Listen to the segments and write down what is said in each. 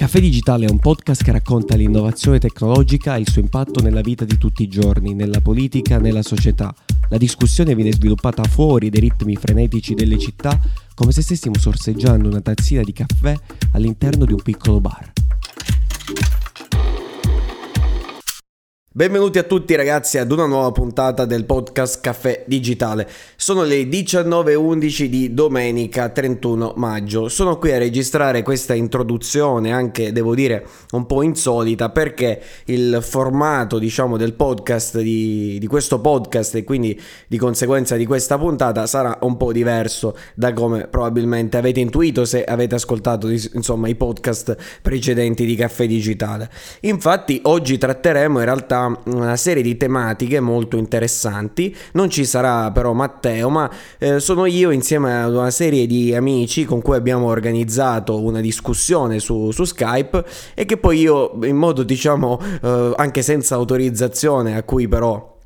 Caffè Digitale è un podcast che racconta l'innovazione tecnologica e il suo impatto nella vita di tutti i giorni, nella politica, nella società. La discussione viene sviluppata fuori dai ritmi frenetici delle città, come se stessimo sorseggiando una tazzina di caffè all'interno di un piccolo bar. Benvenuti a tutti ragazzi ad una nuova puntata del podcast Caffè Digitale. Sono le 19.11 di domenica 31 maggio. Sono qui a registrare questa introduzione, anche devo dire un po' insolita, perché il formato diciamo del podcast, di, di questo podcast e quindi di conseguenza di questa puntata sarà un po' diverso da come probabilmente avete intuito se avete ascoltato insomma i podcast precedenti di Caffè Digitale. Infatti oggi tratteremo in realtà una serie di tematiche molto interessanti. Non ci sarà però Matteo, ma eh, sono io insieme ad una serie di amici con cui abbiamo organizzato una discussione su, su Skype e che poi io in modo diciamo eh, anche senza autorizzazione a cui però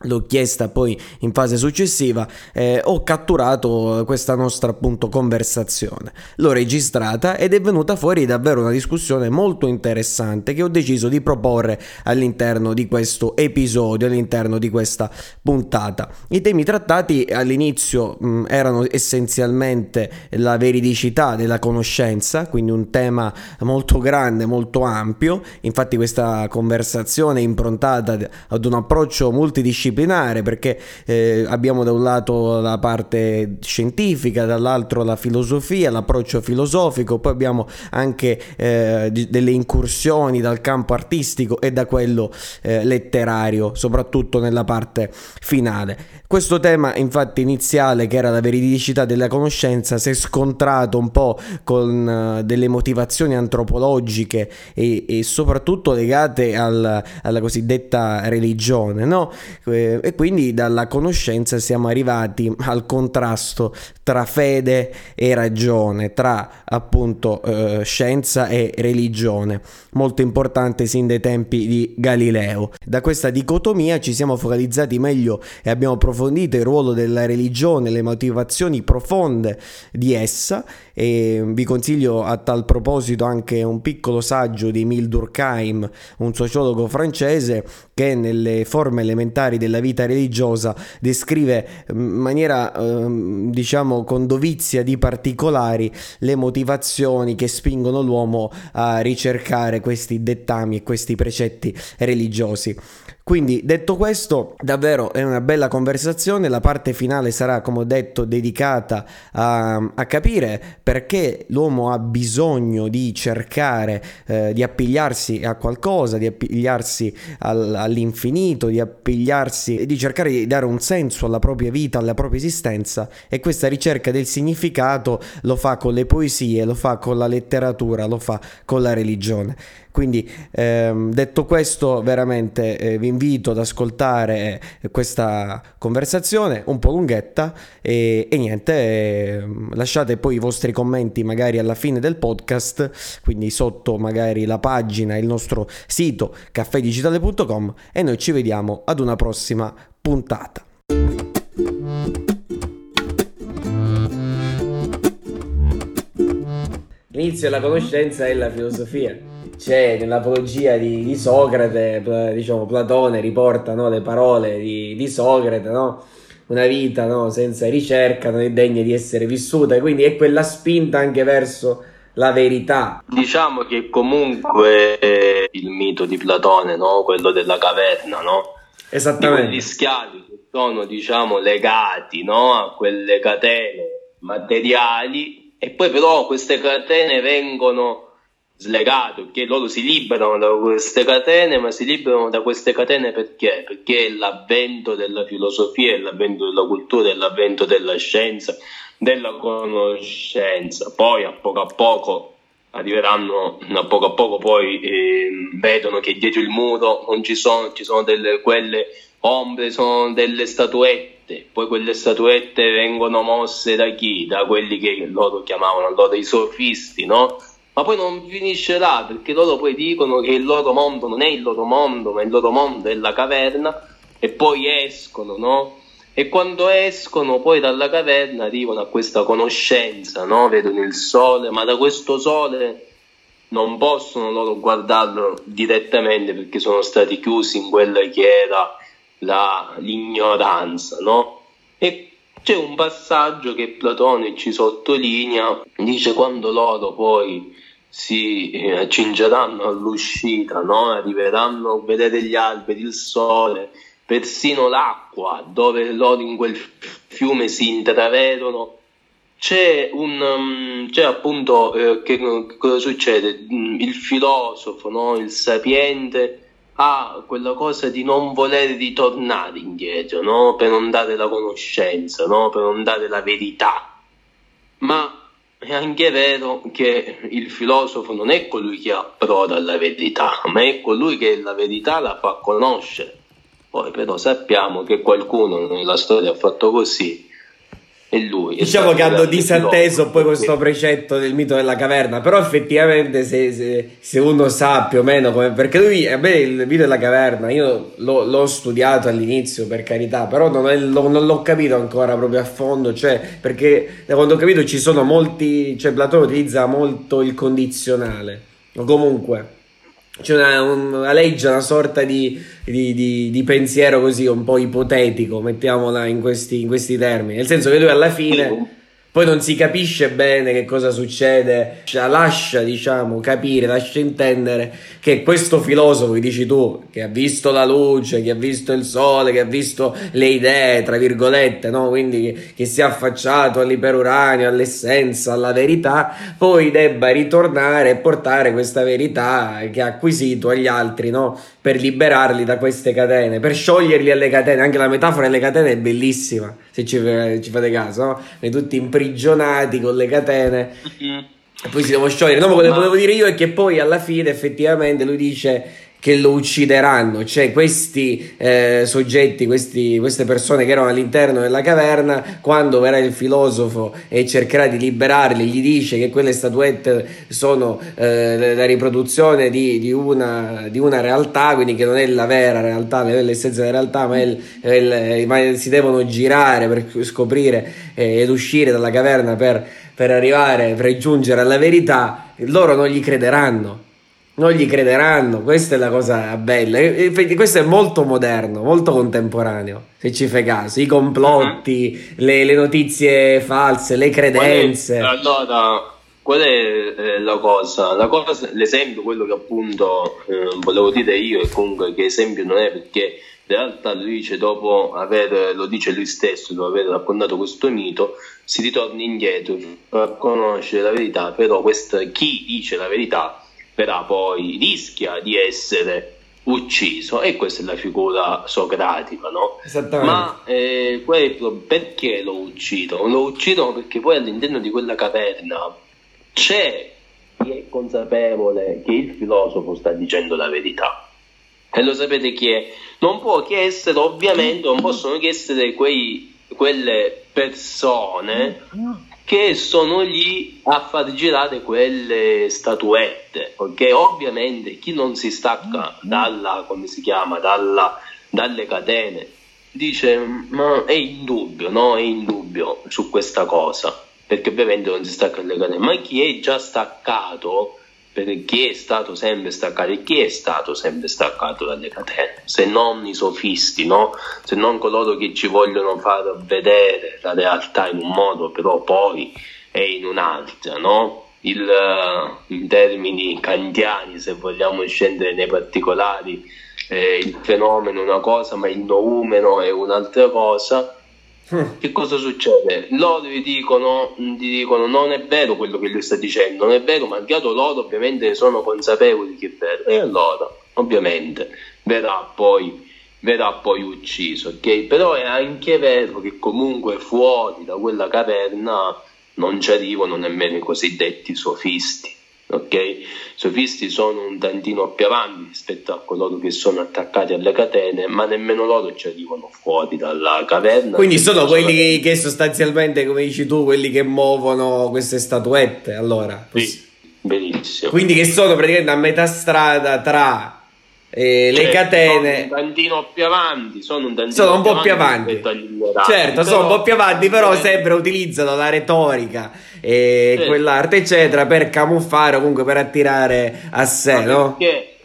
l'ho chiesta poi in fase successiva eh, ho catturato questa nostra appunto conversazione. L'ho registrata ed è venuta fuori davvero una discussione molto interessante che ho deciso di proporre all'interno di questo episodio all'interno di questa puntata. I temi trattati all'inizio mh, erano essenzialmente la veridicità della conoscenza quindi un tema molto grande molto ampio. Infatti questa conversazione è improntata ad un approccio multidisciplinare disciplinare perché eh, abbiamo da un lato la parte scientifica, dall'altro la filosofia, l'approccio filosofico, poi abbiamo anche eh, delle incursioni dal campo artistico e da quello eh, letterario, soprattutto nella parte finale. Questo tema infatti iniziale che era la veridicità della conoscenza si è scontrato un po' con uh, delle motivazioni antropologiche e, e soprattutto legate al, alla cosiddetta religione, no? Eh, e quindi dalla conoscenza siamo arrivati al contrasto tra fede e ragione, tra appunto eh, scienza e religione, molto importante sin dai tempi di Galileo. Da questa dicotomia ci siamo focalizzati meglio e abbiamo approfondito il ruolo della religione, le motivazioni profonde di essa e vi consiglio a tal proposito anche un piccolo saggio di Emile Durkheim, un sociologo francese che nelle forme elementari della vita religiosa descrive in maniera eh, diciamo con dovizia di particolari le motivazioni che spingono l'uomo a ricercare questi dettami e questi precetti religiosi. Quindi detto questo, davvero è una bella conversazione, la parte finale sarà come ho detto dedicata a, a capire perché l'uomo ha bisogno di cercare eh, di appigliarsi a qualcosa, di appigliarsi al, all'infinito, di appigliarsi di cercare di dare un senso alla propria vita, alla propria esistenza e questa ricerca del significato lo fa con le poesie, lo fa con la letteratura, lo fa con la religione. Quindi ehm, detto questo veramente eh, vi invito ad ascoltare eh, questa conversazione un po' lunghetta e, e niente, eh, lasciate poi i vostri commenti magari alla fine del podcast, quindi sotto magari la pagina, il nostro sito caffedigitale.com e noi ci vediamo ad una prossima puntata. L'inizio della conoscenza è la filosofia c'è nell'apologia di, di, Socrate, diciamo Platone riporta no, le parole di, di Socrate, no? una vita no, senza ricerca non è degna di essere vissuta, quindi è quella spinta anche verso la verità. Diciamo che comunque è il mito di Platone, no? quello della caverna, no? Esattamente. Gli schiavi che sono diciamo legati no? a quelle catene materiali e poi però queste catene vengono slegato, perché loro si liberano da queste catene, ma si liberano da queste catene perché? Perché è l'avvento della filosofia, è l'avvento della cultura, è l'avvento della scienza, della conoscenza. Poi a poco a poco arriveranno, a poco a poco poi eh, vedono che dietro il muro non ci sono, ci sono delle, quelle ombre, sono delle statuette. Poi quelle statuette vengono mosse da chi? Da quelli che loro chiamavano allora i sofisti, no? Ma poi non finisce là perché loro poi dicono che il loro mondo non è il loro mondo, ma il loro mondo è la caverna e poi escono, no? E quando escono poi dalla caverna arrivano a questa conoscenza, no? Vedono il sole, ma da questo sole non possono loro guardarlo direttamente perché sono stati chiusi in quella che era la, l'ignoranza, no? E c'è un passaggio che Platone ci sottolinea, dice quando loro poi si eh, accingeranno all'uscita, no? arriveranno vedere gli alberi, il sole, persino l'acqua, dove loro in quel fiume si intravedono c'è un um, c'è appunto eh, che, cosa succede mm, il filosofo no? il sapiente ha quella cosa di non volere ritornare indietro no? per non dare la conoscenza no? per non dare la verità ma è anche vero che il filosofo non è colui che approda alla verità ma è colui che la verità la fa conoscere. Poi però sappiamo che qualcuno nella storia ha fatto così e lui. Diciamo che hanno disatteso poi questo precetto del mito della caverna, però effettivamente se, se, se uno sa più o meno come... Perché lui, a me il mito della caverna, io l'ho, l'ho studiato all'inizio per carità, però non, è, lo, non, l'ho capito ancora proprio a fondo, cioè perché da quando ho capito ci sono molti, cioè Platone utilizza molto il condizionale, o comunque c'è una, una legge, una sorta di, di, di, di, pensiero così un po' ipotetico, mettiamola in questi, in questi termini. Nel senso che lui alla fine poi non si capisce bene che cosa succede, lascia diciamo capire, lascia intendere che questo filosofo che dici tu, che ha visto la luce, che ha visto il sole, che ha visto le idee, tra virgolette, no? quindi che, si è affacciato all'iperuranio, all'essenza, alla verità, poi debba ritornare e portare questa verità che ha acquisito agli altri, no? per liberarli da queste catene, per scioglierli alle catene, anche la metafora delle catene è bellissima, se ci, ci fate caso, no? Noi tutti imprigionati con le catene. Mm-hmm. E poi si devono sciogliere. No, ma quello che volevo dire io è che poi alla fine effettivamente lui dice che lo uccideranno, cioè questi eh, soggetti, questi, queste persone che erano all'interno della caverna, quando verrà il filosofo e cercherà di liberarli, gli dice che quelle statuette sono eh, la riproduzione di, di, una, di, una, realtà, quindi che non è la vera realtà, non è l'essenza della realtà, ma, il, il, ma si devono girare per scoprire eh, ed uscire dalla caverna per, per arrivare, per giungere alla verità, loro non gli crederanno non gli crederanno, questa è la cosa bella. Questo è molto moderno, molto contemporaneo, se ci fai caso. I complotti, uh-huh. le, le, notizie false, le credenze. Qual è, allora, qual è eh, la cosa? la cosa? L'esempio, quello che appunto eh, volevo dire io, e comunque che esempio non è perché in realtà lui dice dopo aver, lo dice lui stesso, dopo aver raccontato questo mito, si ritorna indietro per conoscere la verità, però questa, chi dice la verità verrà poi rischia di essere ucciso e questa è la figura socratica no? ma eh, perché lo uccidono? lo uccidono perché poi all'interno di quella caverna c'è chi è consapevole che il filosofo sta dicendo la verità e lo sapete chi è? non può che essere ovviamente non possono che essere quei, quelle persone che sono lì a far girare quelle statuette, ok? Ovviamente chi non si stacca dalla, come si chiama, dalla, dalle catene, dice, ma è indubbio, no? È indubbio su questa cosa, perché ovviamente non si stacca dalle catene, ma chi è già staccato perché è stato sempre staccato e chi è stato sempre staccato dalle catene, se non i sofisti, no? se non coloro che ci vogliono far vedere la realtà in un modo, però poi è in un altro, no? Il, uh, in termini kantiani, se vogliamo scendere nei particolari, eh, il fenomeno è una cosa, ma il noumeno è un'altra cosa. Che cosa succede? Loro gli dicono, gli dicono non è vero quello che lui sta dicendo, non è vero, malgrado loro ovviamente sono consapevoli che è vero. E allora, ovviamente, verrà poi, verrà poi ucciso. Okay? Però è anche vero che comunque fuori da quella caverna non ci arrivano nemmeno i cosiddetti sofisti ok? I sofisti sono un tantino più avanti rispetto a coloro che sono attaccati alle catene, ma nemmeno loro ci arrivano fuori dalla caverna. Quindi sono quelli sono... che sostanzialmente, come dici tu, quelli che muovono queste statuette, allora. Sì, benissimo. Quindi che sono praticamente a metà strada tra eh, le cioè, catene sono un tantino più avanti sono un, tantino sono un po' più avanti, avanti. certo però, sono un po' più avanti però eh. sempre utilizzano la retorica e sì. quell'arte, eccetera, per camuffare o comunque per attirare a sé, no? Perché,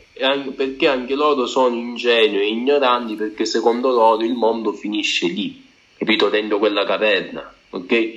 perché anche loro sono ingenui e ignoranti perché secondo loro il mondo finisce lì, capito? Dentro quella caverna, ok?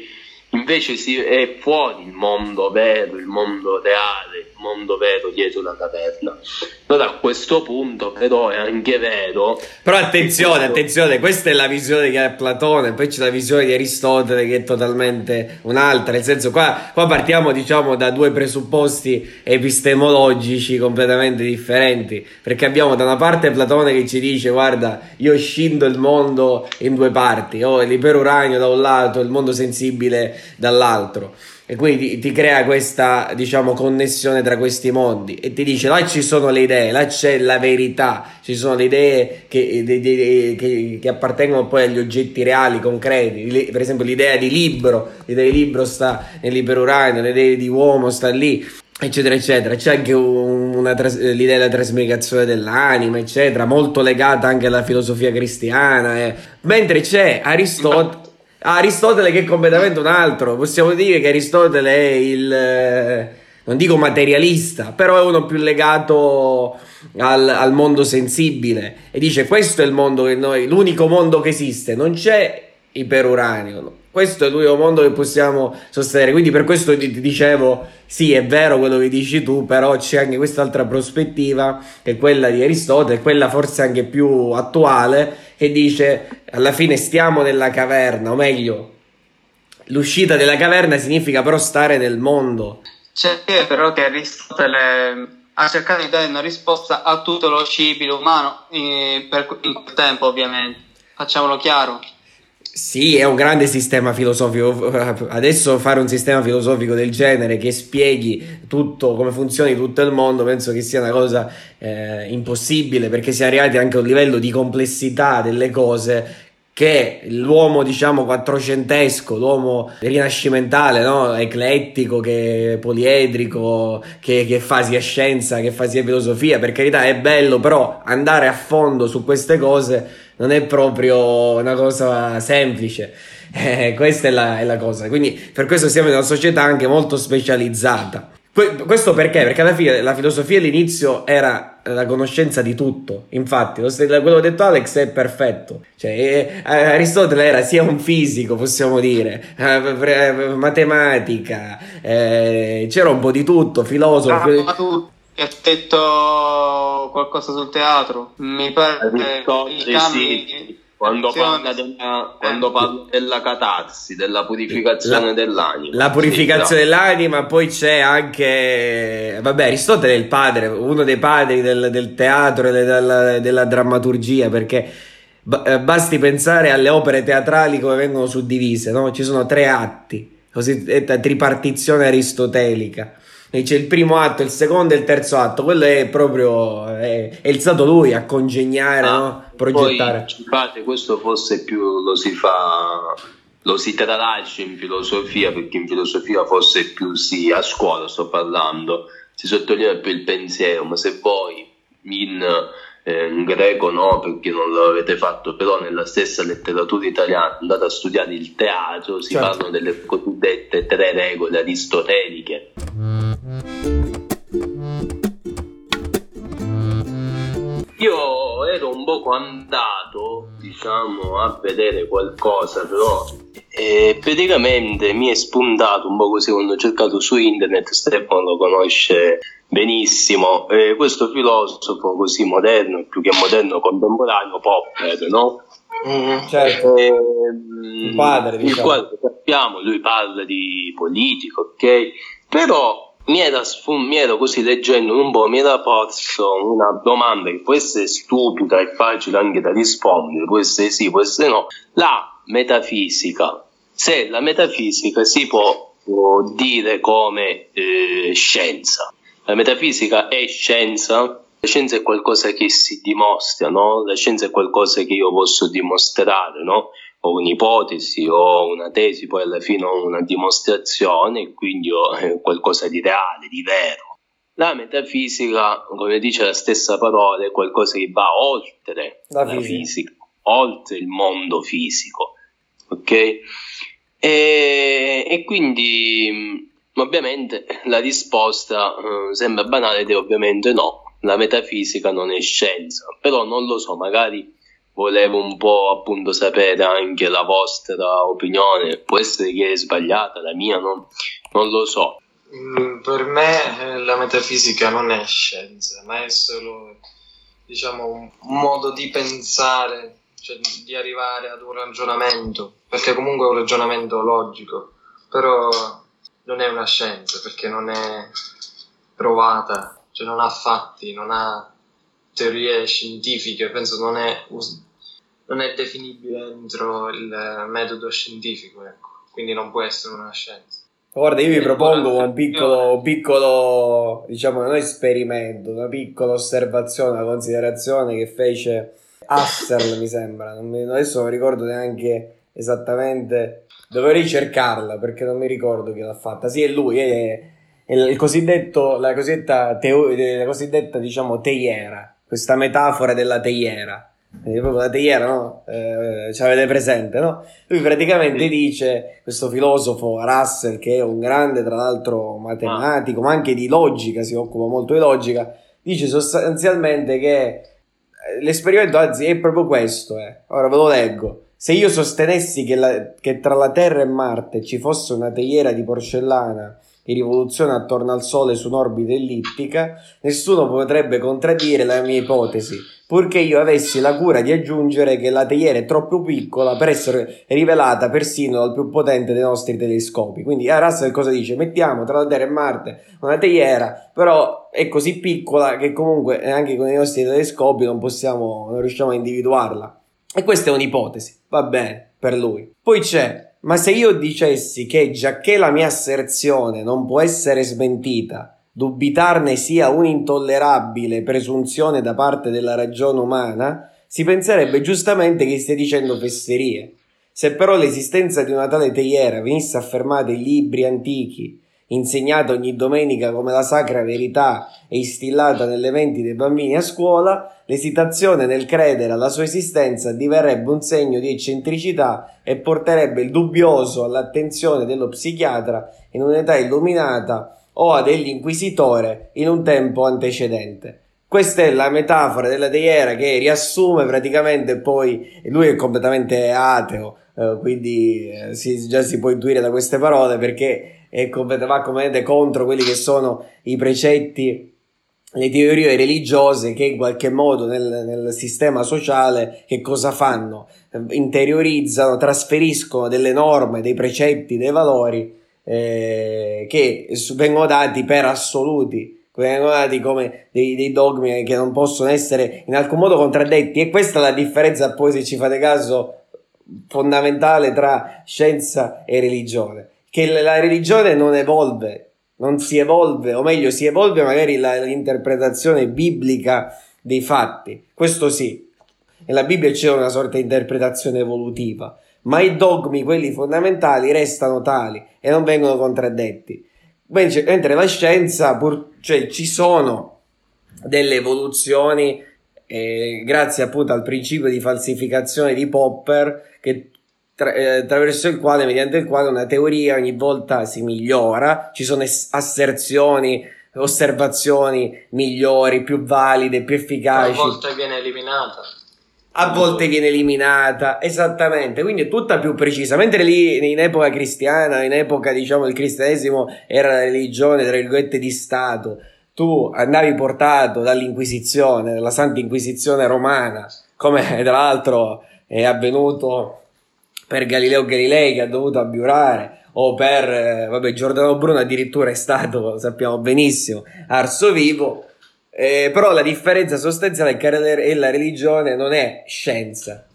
Invece si, è fuori il mondo vero, il mondo reale, mondo vero dietro la caverna. Allora a questo punto però è anche vero. Però attenzione, attenzione, questa è la visione che ha Platone, poi c'è la visione di Aristotele che è totalmente un'altra, nel senso qua, qua partiamo diciamo da due presupposti epistemologici completamente differenti, perché abbiamo da una parte Platone che ci dice guarda io scindo il mondo in due parti, ho l'iperuranio da un lato, il mondo sensibile dall'altro e quindi ti crea questa diciamo connessione tra questi mondi e ti dice là ci sono le idee là c'è la verità. Ci sono le idee che, de, de, che, che appartengono poi agli oggetti reali concreti. Per esempio l'idea di libro l'idea di libro sta nell'iperuranio l'idea di uomo sta lì eccetera eccetera. C'è anche una, l'idea della trasmigrazione dell'anima eccetera molto legata anche alla filosofia cristiana eh. mentre c'è Aristotele Aristotele che è completamente un altro. Possiamo dire che Aristotele è il, eh, non dico materialista, però è uno più legato al, al, mondo sensibile e dice questo è il mondo che noi, l'unico mondo che esiste, non c'è iperuranio. Questo è l'unico mondo che possiamo sostenere. Quindi per questo ti dicevo, sì, è vero quello che dici tu, però c'è anche quest'altra prospettiva, che è quella di Aristotele, quella forse anche più attuale, che dice alla fine stiamo nella caverna, o meglio, l'uscita della caverna significa però stare nel mondo. C'è però che Aristotele ha cercato di dare una risposta a tutto lo scibile umano per, in quel tempo ovviamente, facciamolo chiaro. Sì, è un grande sistema filosofico. Adesso fare un sistema filosofico del genere che spieghi tutto, come funziona tutto il mondo, penso che sia una cosa eh, impossibile perché siamo arrivati anche a un livello di complessità delle cose che l'uomo diciamo quattrocentesco, l'uomo rinascimentale, no? eclettico, che poliedrico, che, che fa sia scienza, che fa sia filosofia, per carità è bello, però andare a fondo su queste cose non è proprio una cosa semplice. Eh, questa è la, è la cosa. Quindi per questo siamo in una società anche molto specializzata. Questo perché? Perché alla fine la filosofia all'inizio era la conoscenza di tutto. Infatti, quello che ha detto Alex è perfetto. Cioè, eh, Aristotele era sia un fisico, possiamo dire, eh, matematica, eh, c'era un po' di tutto, filosofo. Ah, tu hai detto qualcosa sul teatro? Mi pare che i cambi quando parla, della, quando parla della catarsi, della purificazione la, dell'anima. La purificazione sì, dell'anima, poi c'è anche, vabbè, Aristotele è il padre, uno dei padri del, del teatro e della, della drammaturgia, perché eh, basti pensare alle opere teatrali come vengono suddivise, no? Ci sono tre atti, cosiddetta tripartizione aristotelica c'è il primo atto, il secondo e il terzo atto, quello è proprio è, è stato lui a congegnare, ah, no? progettare. Poi, questo forse più lo si fa, lo si tralascia in filosofia, perché in filosofia forse più si, a scuola sto parlando, si sottolinea più il pensiero, ma se voi in eh, in greco no, perché non l'avete fatto, però nella stessa letteratura italiana andate a studiare il teatro, si certo. parlano delle cosiddette tre regole aristoteliche. Io ero un poco andato, diciamo, a vedere qualcosa, però e praticamente mi è spuntato un po' così quando ho cercato su internet, Stefano lo conosce benissimo, eh, questo filosofo così moderno, più che moderno, contemporaneo, Popper, no? Mm, certo. Eh, il padre, diciamo. Il quale sappiamo, lui parla di politica, ok? Però mi era, mi ero così leggendo un po', mi era posto una domanda che può essere stupida e facile anche da rispondere, può essere sì, può essere no. La metafisica, se la metafisica si può, può dire come eh, scienza. La metafisica è scienza, la scienza è qualcosa che si dimostra, no? La scienza è qualcosa che io posso dimostrare, no? Ho un'ipotesi o una tesi, poi alla fine ho una dimostrazione quindi ho eh, qualcosa di reale, di vero. La metafisica, come dice la stessa parola, è qualcosa che va oltre la, la fisica. fisica, oltre il mondo fisico ok? E, e quindi ovviamente la risposta eh, sembra banale ed è ovviamente no, la metafisica non è scienza, però non lo so, magari volevo un po' appunto sapere anche la vostra opinione, può essere che è sbagliata, la mia non, non lo so. Mm, per me eh, la metafisica non è scienza, ma è solo diciamo, un modo di pensare, cioè di arrivare ad un ragionamento, perché comunque è un ragionamento logico, però non è una scienza perché non è provata, cioè non ha fatti, non ha teorie scientifiche, penso non è, non è definibile entro il metodo scientifico, ecco. quindi non può essere una scienza. Guarda, io vi propongo un piccolo, piccolo, diciamo, non esperimento, una piccola osservazione, una considerazione che fece Husserl, mi sembra. Non mi, adesso non ricordo neanche esattamente. Dovrei ricercarla perché non mi ricordo chi l'ha fatta. Sì, è lui, è, è il cosiddetto, la cosiddetta, teo, la cosiddetta, diciamo, teiera, questa metafora della teiera quindi proprio la teiera, no? Eh, ci avete presente, no? Lui praticamente dice, questo filosofo Russell, che è un grande, tra l'altro, matematico, ma anche di logica, si occupa molto di logica, dice sostanzialmente che eh, l'esperimento, anzi, è proprio questo, eh. Ora ve lo leggo. Se io sostenessi che, la, che tra la Terra e Marte ci fosse una teiera di porcellana che rivoluziona attorno al Sole su un'orbita ellittica, nessuno potrebbe contraddire la mia ipotesi, purché io avessi la cura di aggiungere che la teiera è troppo piccola per essere rivelata persino dal più potente dei nostri telescopi. Quindi a Russell cosa dice? Mettiamo tra la Terra e Marte una teiera, però è così piccola che comunque anche con i nostri telescopi non possiamo, non riusciamo a individuarla. E questa è un'ipotesi, va bene, per lui. Poi c'è ma se io dicessi che giacché la mia asserzione non può essere smentita, dubitarne sia un'intollerabile presunzione da parte della ragione umana, si penserebbe giustamente che stia dicendo fesserie. Se però l'esistenza di una tale teiera venisse affermata in libri antichi, insegnata ogni domenica come la sacra verità e instillata nelle menti dei bambini a scuola, l'esitazione nel credere alla sua esistenza diverrebbe un segno di eccentricità e porterebbe il dubbioso all'attenzione dello psichiatra in un'età illuminata o a dell'inquisitore in un tempo antecedente. Questa è la metafora della teiera che riassume praticamente poi, lui è completamente ateo, eh, quindi eh, si, già si può intuire da queste parole perché è, va completamente contro quelli che sono i precetti le teorie religiose che in qualche modo nel, nel, sistema sociale che cosa fanno? Interiorizzano, trasferiscono delle norme, dei precetti, dei valori eh, che vengono dati per assoluti, vengono come dei, dei, dogmi che non possono essere in alcun modo contraddetti e questa è la differenza poi se ci fate caso fondamentale tra scienza e religione, che la religione non evolve non si evolve, o meglio, si evolve magari la, l'interpretazione biblica dei fatti. Questo sì, nella Bibbia c'è una sorta di interpretazione evolutiva, ma i dogmi, quelli fondamentali, restano tali e non vengono contraddetti. Mentre la scienza, pur, cioè ci sono delle evoluzioni eh, grazie appunto al principio di falsificazione di Popper che tra, eh, attraverso il quale, mediante il quale una teoria ogni volta si migliora, ci sono es- asserzioni, osservazioni migliori, più valide, più efficaci. A volte viene eliminata. A volte viene eliminata, esattamente, quindi è tutta più precisa. Mentre lì in epoca cristiana, in epoca diciamo il cristianesimo era la religione, tra virgolette, di Stato, tu andavi portato dall'Inquisizione, dalla Santa Inquisizione romana, come tra l'altro è avvenuto per Galileo Galilei che ha dovuto abiurare o per eh, vabbè, Giordano Bruno addirittura è stato, lo sappiamo benissimo, arso vivo. Eh, però la differenza sostanziale è che la religione non è scienza.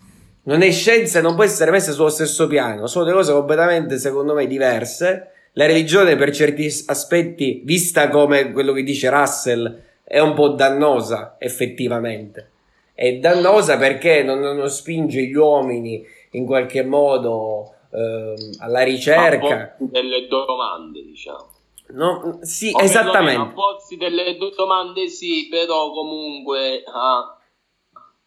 Non è scienza e non può essere messa sullo stesso piano. Sono due cose completamente, secondo me, diverse. La religione, per certi aspetti, vista come quello che dice Russell, è un po' dannosa, effettivamente. È dannosa perché non, non spinge gli uomini in qualche modo ehm, alla ricerca. delle domande, diciamo. No, sì, o esattamente. A pozzi delle domande sì, però comunque a,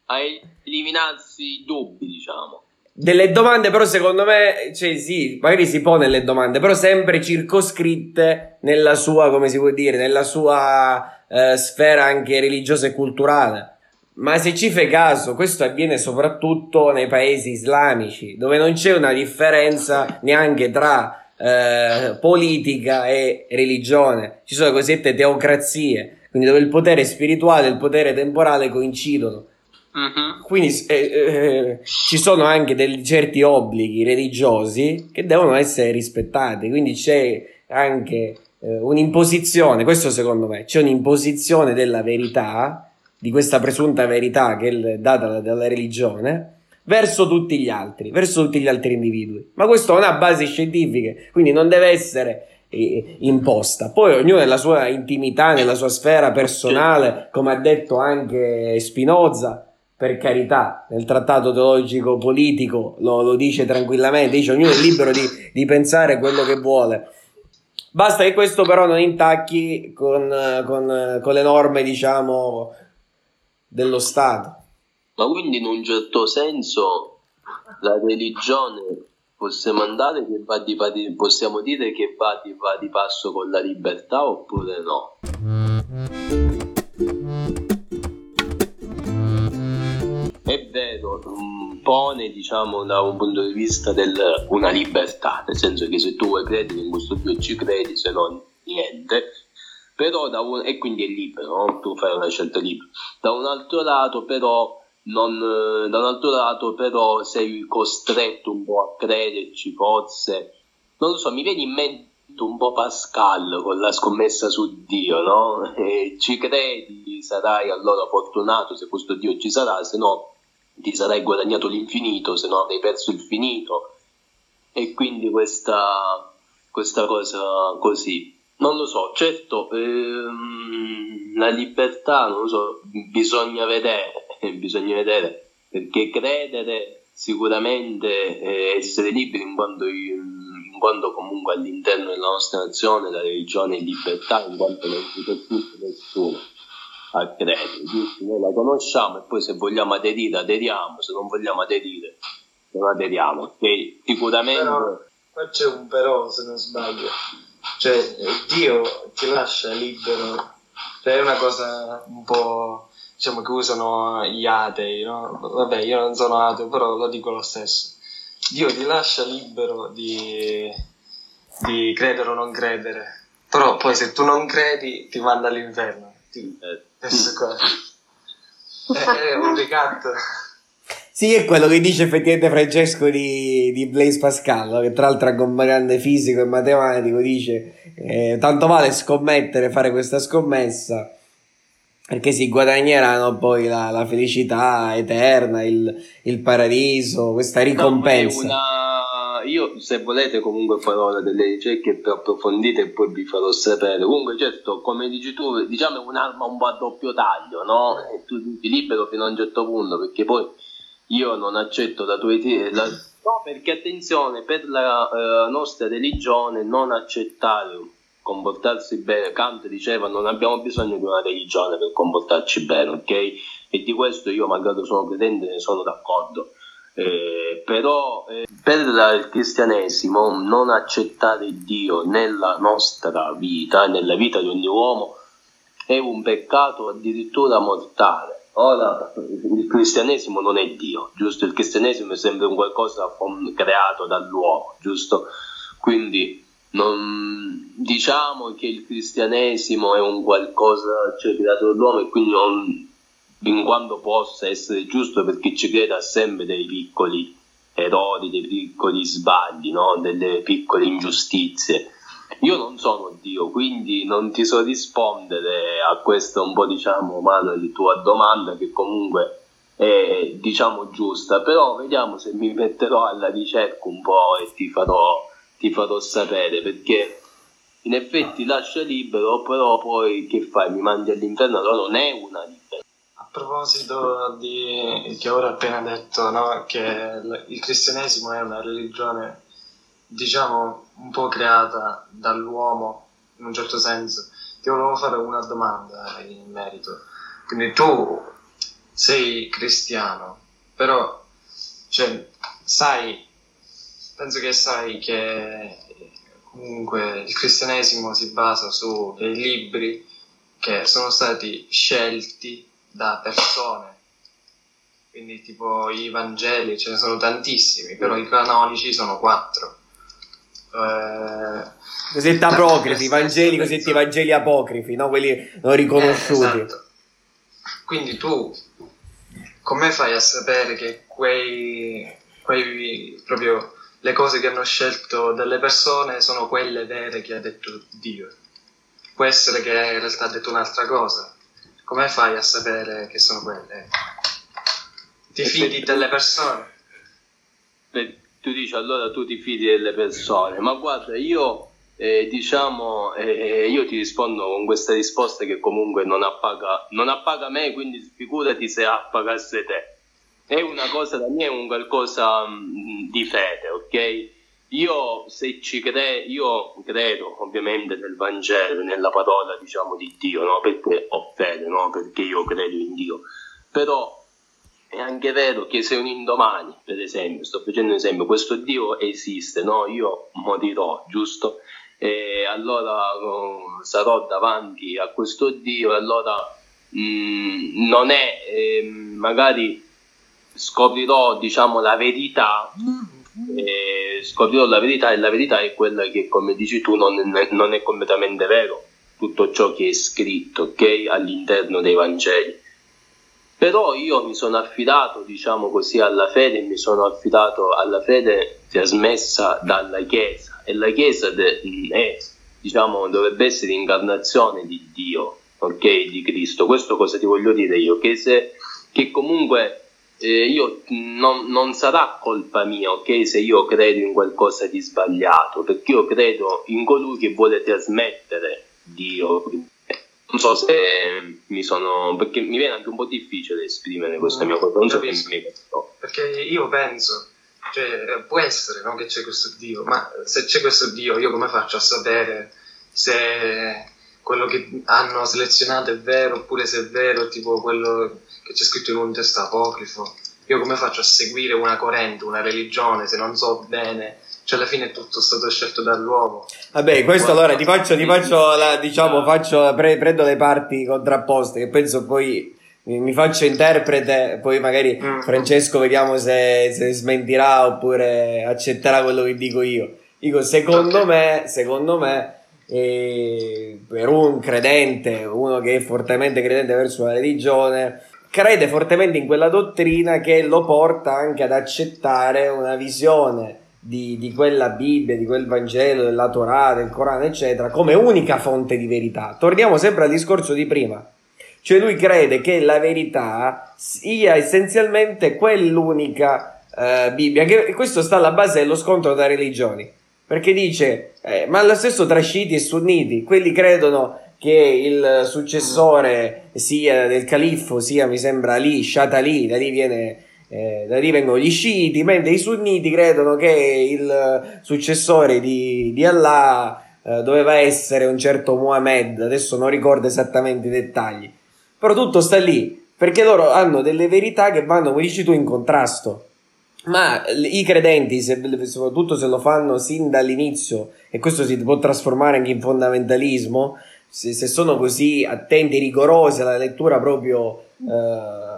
a eliminarsi i dubbi, diciamo. delle domande, però secondo me, cioè sì, magari si pone le domande, però sempre circoscritte nella sua, come si può dire, nella sua eh, sfera anche religiosa e culturale. Ma se ci fai caso, questo avviene soprattutto nei paesi islamici, dove non c'è una differenza neanche tra eh, politica e religione. Ci sono le cosiddette teocrazie, quindi dove il potere spirituale e il potere temporale coincidono. Uh-huh. Quindi eh, eh, ci sono anche dei certi obblighi religiosi che devono essere rispettati, quindi c'è anche eh, un'imposizione, questo secondo me, c'è un'imposizione della verità, di questa presunta verità che è data dalla religione, verso tutti gli altri, verso tutti gli altri individui. Ma questo non ha basi scientifiche, quindi non deve essere eh, imposta. Poi ognuno nella sua intimità, nella sua sfera personale, come ha detto anche Spinoza, per carità, nel trattato teologico politico lo, lo dice tranquillamente, dice ognuno è libero di, di, pensare quello che vuole. Basta che questo però non intacchi con, con, con le norme, diciamo, dello Stato. Ma quindi in un certo senso la religione possiamo andare che va di, di possiamo dire che va di, va di passo con la libertà oppure no? È vero, pone diciamo da un punto di vista del una libertà, nel senso che se tu vuoi credere in questo Dio ci credi, se no niente, però da un, e quindi è libero, no? tu fai una scelta libera. Da un altro lato però non, da un altro lato però sei costretto un po' a crederci forse non lo so mi viene in mente un po' Pascal con la scommessa su Dio no? E ci credi sarai allora fortunato se questo Dio ci sarà se no ti sarai guadagnato l'infinito se no avrai perso il finito e quindi questa, questa cosa così non lo so certo ehm, la libertà non lo so bisogna vedere bisogna vedere, perché credere sicuramente è essere liberi in quanto, in quanto comunque all'interno della nostra nazione la religione è libertà, in quanto non si tutto nessuno a credere, giusto? Noi la conosciamo e poi se vogliamo aderire aderiamo, se non vogliamo aderire non aderiamo, che sicuramente... Però, c'è un però se non sbaglio, cioè Dio ti lascia libero, cioè è una cosa un po' diciamo, che usano gli atei, no? Vabbè, io non sono ateo, però lo dico lo stesso. Dio ti lascia libero di, di credere o non credere, però poi se tu non credi ti manda all'inferno. Ti, eh. è, è un ricatto. Sì, è quello che dice effettivamente Francesco di, di Blaise Pascal, che tra l'altro è un grande fisico e matematico, dice eh, tanto vale scommettere, fare questa scommessa perché si guadagneranno poi la, la felicità eterna, il, il, paradiso, questa ricompensa. No, una... Io se volete comunque farò delle ricerche più approfondite e poi vi farò sapere. Comunque certo, come dici tu, diciamo è un'arma un po' a doppio taglio, no? E tu ti libero fino a un certo punto, perché poi io non accetto la tua la... No, perché attenzione, per la uh, nostra religione non accettare comportarsi bene. Kant diceva non abbiamo bisogno di una religione per comportarci bene, ok? E di questo io, malgrado sono credente, ne sono d'accordo. Eh, però eh, per il cristianesimo non accettare Dio nella nostra vita, nella vita di ogni uomo, è un peccato addirittura mortale. Ora, il cristianesimo non è Dio, giusto? Il cristianesimo è sempre un qualcosa creato dall'uomo, giusto? Quindi non, diciamo che il cristianesimo è un qualcosa cioè, creato dall'uomo e quindi non, in quanto possa essere giusto perché ci crede ha sempre dei piccoli errori, dei piccoli sbagli, no? delle piccole ingiustizie. Io non sono Dio, quindi non ti so rispondere a questa un po' diciamo mano di tua domanda che comunque è diciamo giusta, però vediamo se mi metterò alla ricerca un po' e ti farò ti farò sapere perché in effetti lascia libero, però poi che fai? Mi mandi all'inferno? Allora non è una libertà. A proposito di che ora appena detto no? che il cristianesimo è una religione, diciamo, un po' creata dall'uomo in un certo senso, ti volevo fare una domanda in merito. Quindi tu sei cristiano, però cioè, sai, penso che sai che comunque il cristianesimo si basa su dei libri che sono stati scelti da persone. Quindi tipo i Vangeli ce ne sono tantissimi, però i canonici sono quattro. Eh, cosiddetti apocrifi, Vangeli, cosiddetti Vangeli apocrifi, no? quelli non riconosciuti. Eh, esatto. Quindi tu come fai a sapere che quei, quei proprio le cose che hanno scelto delle persone sono quelle vere che ha detto Dio? Può essere che in realtà ha detto un'altra cosa. Come fai a sapere che sono quelle? Ti fidi delle persone? Beh, tu dici allora tu ti fidi delle persone, ma guarda, io eh, diciamo, eh, io ti rispondo con questa risposta che comunque non appaga, non appaga me, quindi figurati se appagasse te. È una cosa da me, è un qualcosa mm, di fede, ok? Io se ci credo, io credo ovviamente nel Vangelo, nella parola diciamo di Dio, no? Perché ho fede, no? Perché io credo in Dio. Però è anche vero che se un indomani, per esempio, sto facendo un esempio, questo Dio esiste, no? Io morirò, giusto? E allora uh, sarò davanti a questo Dio e allora mh, mm, non è, eh, magari scoprirò, diciamo, la verità, eh, scoprirò la verità e la verità è quella che, come dici tu, non, non è completamente vero tutto ciò che è scritto, ok? All'interno dei Vangeli però io mi sono affidato, diciamo così, alla fede, mi sono affidato alla fede trasmessa dalla Chiesa e la Chiesa de, è, diciamo, dovrebbe essere l'incarnazione di Dio, ok, di Cristo. Questo cosa ti voglio dire io? Che, se, che comunque eh, io, non, non, sarà colpa mia, ok, se io credo in qualcosa di sbagliato, perché io credo in colui che vuole trasmettere Dio non so se mi sono. perché mi viene anche un po' difficile esprimere questa mia cosa. Non so che mi Perché io penso, cioè, può essere no, che c'è questo Dio, ma se c'è questo Dio, io come faccio a sapere se quello che hanno selezionato è vero oppure se è vero, tipo quello che c'è scritto in un testo apocrifo? Io come faccio a seguire una corrente, una religione, se non so bene cioè alla fine è tutto stato scelto dall'uomo. Vabbè, questo allora ti faccio, ti faccio la, diciamo, faccio, pre, prendo le parti contrapposte che penso poi mi, mi faccio interprete, poi magari mm. Francesco vediamo se, se smentirà oppure accetterà quello che dico io. Dico, secondo okay. me, secondo me, eh, per un credente, uno che è fortemente credente verso la religione, crede fortemente in quella dottrina che lo porta anche ad accettare una visione di, di, quella Bibbia, di quel Vangelo, della Torah, del Corano, eccetera, come unica fonte di verità. Torniamo sempre al discorso di prima. Cioè lui crede che la verità sia essenzialmente quell'unica eh, Bibbia, che questo sta alla base dello scontro tra religioni. Perché dice, eh, ma lo stesso tra sciiti e sunniti, quelli credono che il successore sia del califfo sia, mi sembra, lì, Shata lì, da lì viene eh, da lì vengono gli sciiti, mentre i sunniti credono che il successore di, di Allah eh, doveva essere un certo Muhammad, adesso non ricordo esattamente i dettagli, però tutto sta lì, perché loro hanno delle verità che vanno, come dici tu, in contrasto. Ma i credenti, se, soprattutto se lo fanno sin dall'inizio, e questo si può trasformare anche in fondamentalismo, se, se sono così attenti e rigorosi alla lettura proprio eh,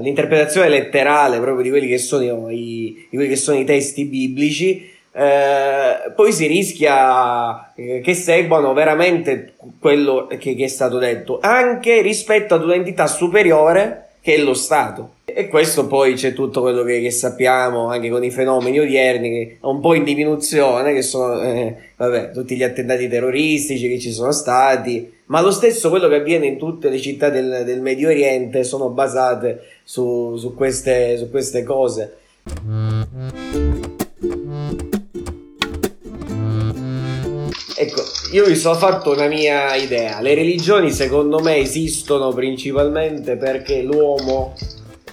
l'interpretazione letterale proprio di quelli che sono i, quelli che sono i testi biblici, eh, poi si rischia eh, che seguano veramente quello che, che, è stato detto, anche rispetto ad un'entità superiore che è lo Stato. E questo poi c'è tutto quello che, che sappiamo anche con i fenomeni odierni, che un po' in diminuzione, che sono eh, vabbè, tutti gli attentati terroristici che ci sono stati, ma lo stesso quello che avviene in tutte le città del, del Medio Oriente sono basate su, su, queste, su queste cose. Ecco, io mi sono fatto una mia idea. Le religioni secondo me esistono principalmente perché l'uomo,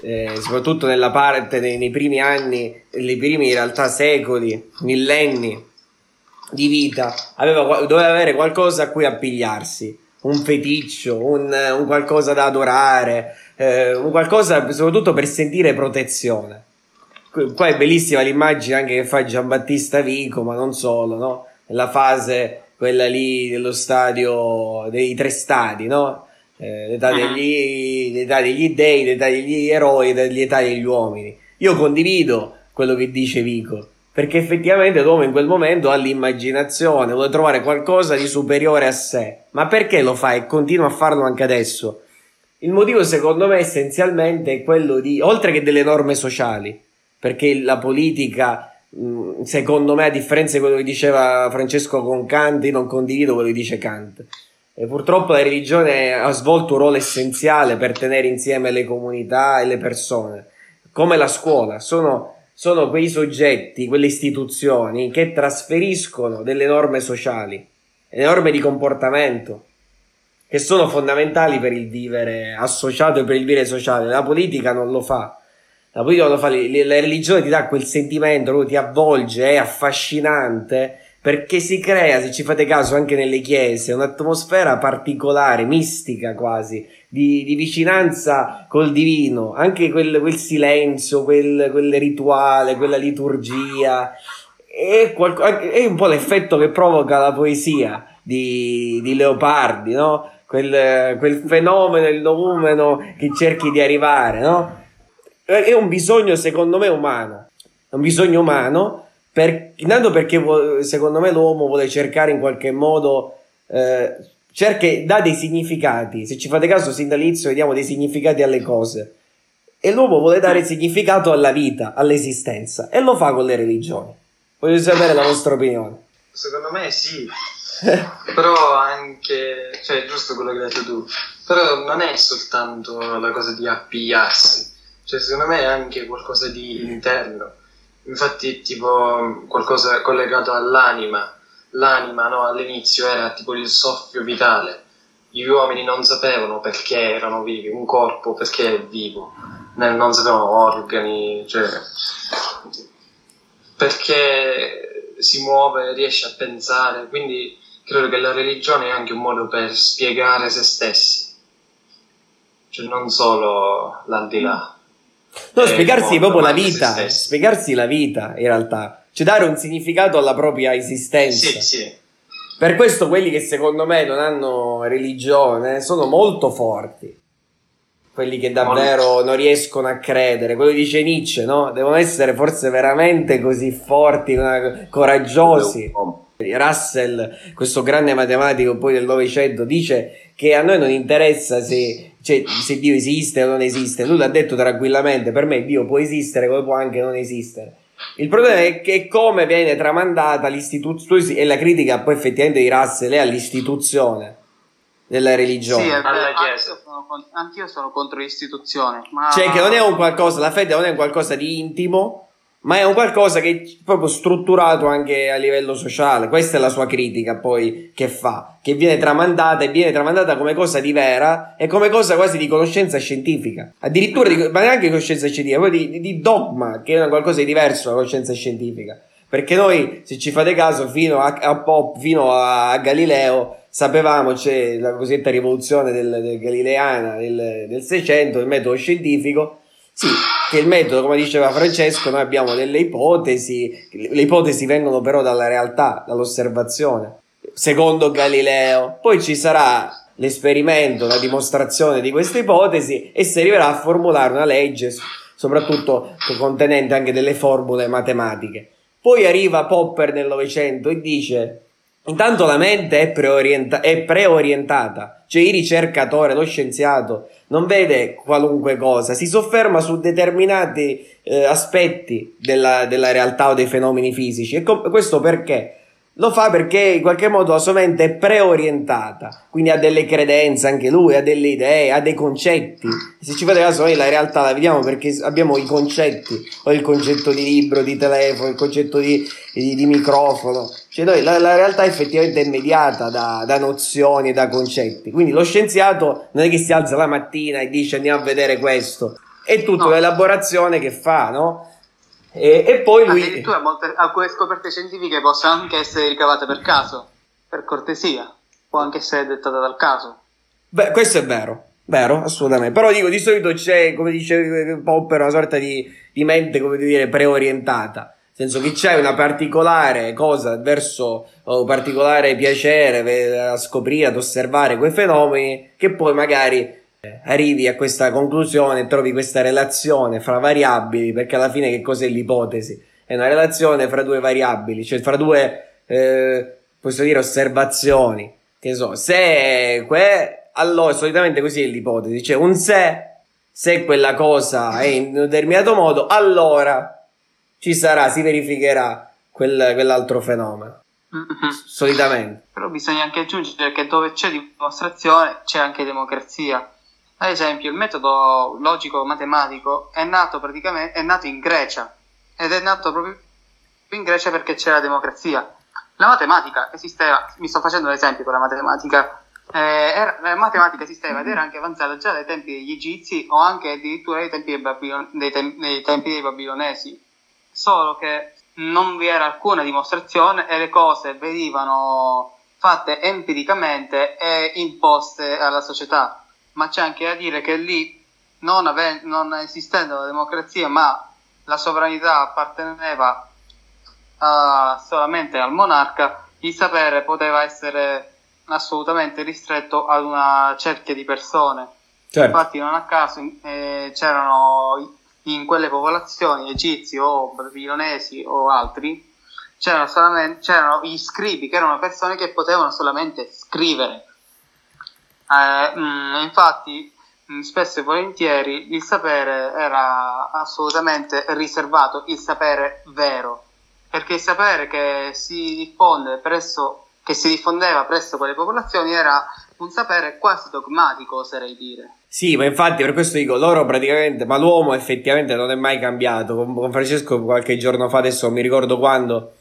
eh, soprattutto nella parte nei, nei, primi anni, nei primi in realtà secoli, millenni di vita, aveva, doveva avere qualcosa a cui appigliarsi, un feticcio, un, un qualcosa da adorare, eh, un qualcosa soprattutto per sentire protezione. qua è bellissima l'immagine anche che fa Giambattista Vico, ma non solo, no? La fase, quella lì dello stadio, dei tre stadi, no? Eh, l'età, degli, l'età degli dei, l'età degli eroi, l'età degli uomini. Io condivido quello che dice Vico, perché effettivamente l'uomo in quel momento ha l'immaginazione, vuole trovare qualcosa di superiore a sé. Ma perché lo fa e continua a farlo anche adesso? Il motivo secondo me essenzialmente è quello di, oltre che delle norme sociali, perché la politica, secondo me, a differenza di quello che diceva Francesco con Kant, io non condivido quello che dice Kant. E purtroppo la religione ha svolto un ruolo essenziale per tenere insieme le comunità e le persone, come la scuola. Sono, sono quei soggetti, quelle istituzioni che trasferiscono delle norme sociali, delle norme di comportamento, che sono fondamentali per il vivere associato e per il vivere sociale. La politica non lo fa. La politica non lo fa, la religione ti dà quel sentimento, ti avvolge, è affascinante perché si crea, se ci fate caso, anche nelle chiese, un'atmosfera particolare, mistica quasi, di, di vicinanza col divino, anche quel, quel silenzio, quel, quel rituale, quella liturgia. È, qualco- è un po' l'effetto che provoca la poesia di, di Leopardi, no? Quel, quel fenomeno, il noumeno che cerchi di arrivare, no? È un bisogno, secondo me, umano. È un bisogno umano, per, intanto perché secondo me l'uomo vuole cercare in qualche modo, eh, cerca, dà dei significati. Se ci fate caso, sin dall'inizio vediamo dei significati alle cose. E l'uomo vuole dare significato alla vita, all'esistenza, e lo fa con le religioni. Voglio sapere la vostra opinione. Secondo me sì, però anche, cioè è giusto quello che hai detto tu, però non è soltanto la cosa di appigliarsi, cioè secondo me è anche qualcosa di interno, infatti tipo qualcosa collegato all'anima, l'anima no, all'inizio era tipo il soffio vitale, gli uomini non sapevano perché erano vivi, un corpo perché è vivo, non sapevano organi, cioè perché si muove, riesce a pensare, quindi credo che la religione è anche un modo per spiegare se stessi, cioè non solo l'aldilà. No, Eh, spiegarsi proprio la vita, spiegarsi la vita in realtà, cioè dare un significato alla propria esistenza. Sì, sì, Per questo quelli che secondo me non hanno religione sono molto forti. Quelli che davvero non riescono a credere. Quello dice Nietzsche, no? Devono essere forse veramente così forti, coraggiosi. Russell, questo grande matematico poi del Novecento, dice che a noi non interessa se, cioè, se Dio esiste o non esiste. Lui l'ha detto tranquillamente: per me Dio può esistere come può anche non esistere. Il problema è che come viene tramandata l'istituzione, e la critica poi effettivamente di Russell è all'istituzione della religione. Sì, Alla Chiesa. anch'io sono contro l'istituzione. Ma... Cioè, che non è un qualcosa, la fede non è un qualcosa di intimo, ma è un qualcosa che è proprio strutturato anche a livello sociale. Questa è la sua critica poi che fa, che viene tramandata e viene tramandata come cosa di vera e come cosa quasi di conoscenza scientifica. Addirittura, di, ma neanche conoscenza scientifica, poi di, di- dogma, che è qualcosa di diverso dalla conoscenza scientifica. Perché noi, se ci fate caso, fino a, a Pop, fino a Galileo, sapevamo c'è la cosiddetta rivoluzione del, del galileana del, del 600, il metodo scientifico. Sì, che il metodo, come diceva Francesco, noi abbiamo delle ipotesi, le ipotesi vengono però dalla realtà, dall'osservazione. Secondo Galileo, poi ci sarà l'esperimento, la dimostrazione di queste ipotesi e si arriverà a formulare una legge, soprattutto contenente anche delle formule matematiche. Poi arriva Popper nel Novecento e dice: Intanto la mente è, preorienta- è preorientata, cioè il ricercatore, lo scienziato, non vede qualunque cosa, si sofferma su determinati eh, aspetti della, della realtà o dei fenomeni fisici. E com- questo perché? Lo fa perché in qualche modo la sua mente è preorientata, quindi ha delle credenze anche lui, ha delle idee, ha dei concetti. Se ci fate caso, noi la realtà la vediamo perché abbiamo i concetti, o il concetto di libro, di telefono, il concetto di, di- di microfono. Cioè, noi, la, la realtà effettivamente è mediata da, da nozioni, da concetti. Quindi lo scienziato non è che si alza la mattina e dice andiamo a vedere questo, è tutta No. un'elaborazione che fa, no? E, e poi lui. Addirittura molte, alcune scoperte scientifiche possono anche essere ricavate per caso, per cortesia, può anche essere dettata dal caso. Beh, questo è vero. Vero, assolutamente. Però dico, di solito c'è, come dice Popper, una sorta di, di mente, come dire, preorientata. Nel senso che c'è una particolare cosa verso un particolare piacere a scoprire, ad osservare quei fenomeni, che poi magari eh, arrivi a questa conclusione, trovi questa relazione fra variabili, perché alla fine che cos'è l'ipotesi? È una relazione fra due variabili, cioè fra due, eh, posso dire, osservazioni. Che so, se que, allora solitamente così è l'ipotesi, cioè un se, se quella cosa è in un determinato modo, allora ci sarà, si verificherà quel, quell'altro fenomeno. Mm-hmm. Solitamente. Però bisogna anche aggiungere che dove c'è dimostrazione c'è anche democrazia. Ad esempio, il metodo logico-matematico è nato praticamente è nato in Grecia ed è nato proprio in Grecia perché c'era la democrazia. La matematica esisteva, mi sto facendo un esempio con la matematica, eh, era, la matematica esisteva ed era anche avanzata già dai tempi degli egizi o anche addirittura dai tempi dei, Babilon- dei, tem- dei tempi dei babilonesi solo che non vi era alcuna dimostrazione e le cose venivano fatte empiricamente e imposte alla società. Ma c'è anche da dire che lì, non, ave- non esistendo la democrazia, ma la sovranità apparteneva uh, solamente al monarca, il sapere poteva essere assolutamente ristretto ad una cerchia di persone. Certo. Infatti, non a caso eh, c'erano in quelle popolazioni, egizi o babilonesi o altri, c'erano, solamente, c'erano gli scribi, che erano persone che potevano solamente scrivere. Eh, mh, mm, infatti, mh, mm, spesso e volentieri il sapere era assolutamente riservato, il sapere vero, perché il sapere che si diffonde presso che si diffondeva presso quelle popolazioni era un sapere quasi dogmatico, oserei dire. Sì, ma infatti per questo dico, loro praticamente, ma l'uomo effettivamente non è mai cambiato. Con, con Francesco qualche giorno fa, adesso mi ricordo quando,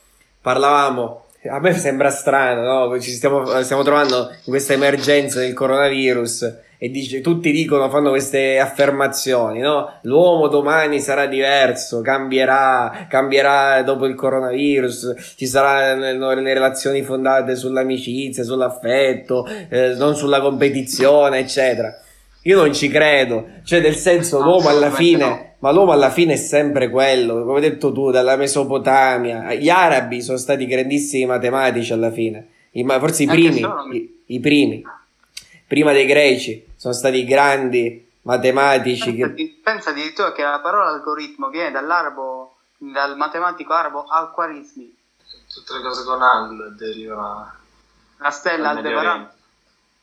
parlavamo, a me sembra strano, no? Ci stiamo, stiamo trovando in questa emergenza del coronavirus e dice, tutti dicono, fanno queste affermazioni, no? L'uomo domani sarà diverso, cambierà, cambierà dopo il coronavirus, ci saranno le relazioni fondate sull'amicizia, sull'affetto, eh, non sulla competizione, eccetera. Io non ci credo, cioè nel senso l'uomo alla fine, no. ma l'uomo alla fine è sempre quello, come hai detto tu, dalla Mesopotamia, gli arabi sono stati grandissimi matematici alla fine, I, forse i primi, i, i primi, prima dei greci sono stati grandi matematici. Pensa, che... pensa addirittura che la parola algoritmo viene dall'arabo, dal matematico arabo alquarismi. Tutte le cose con al derivano. La stella Aldebaran.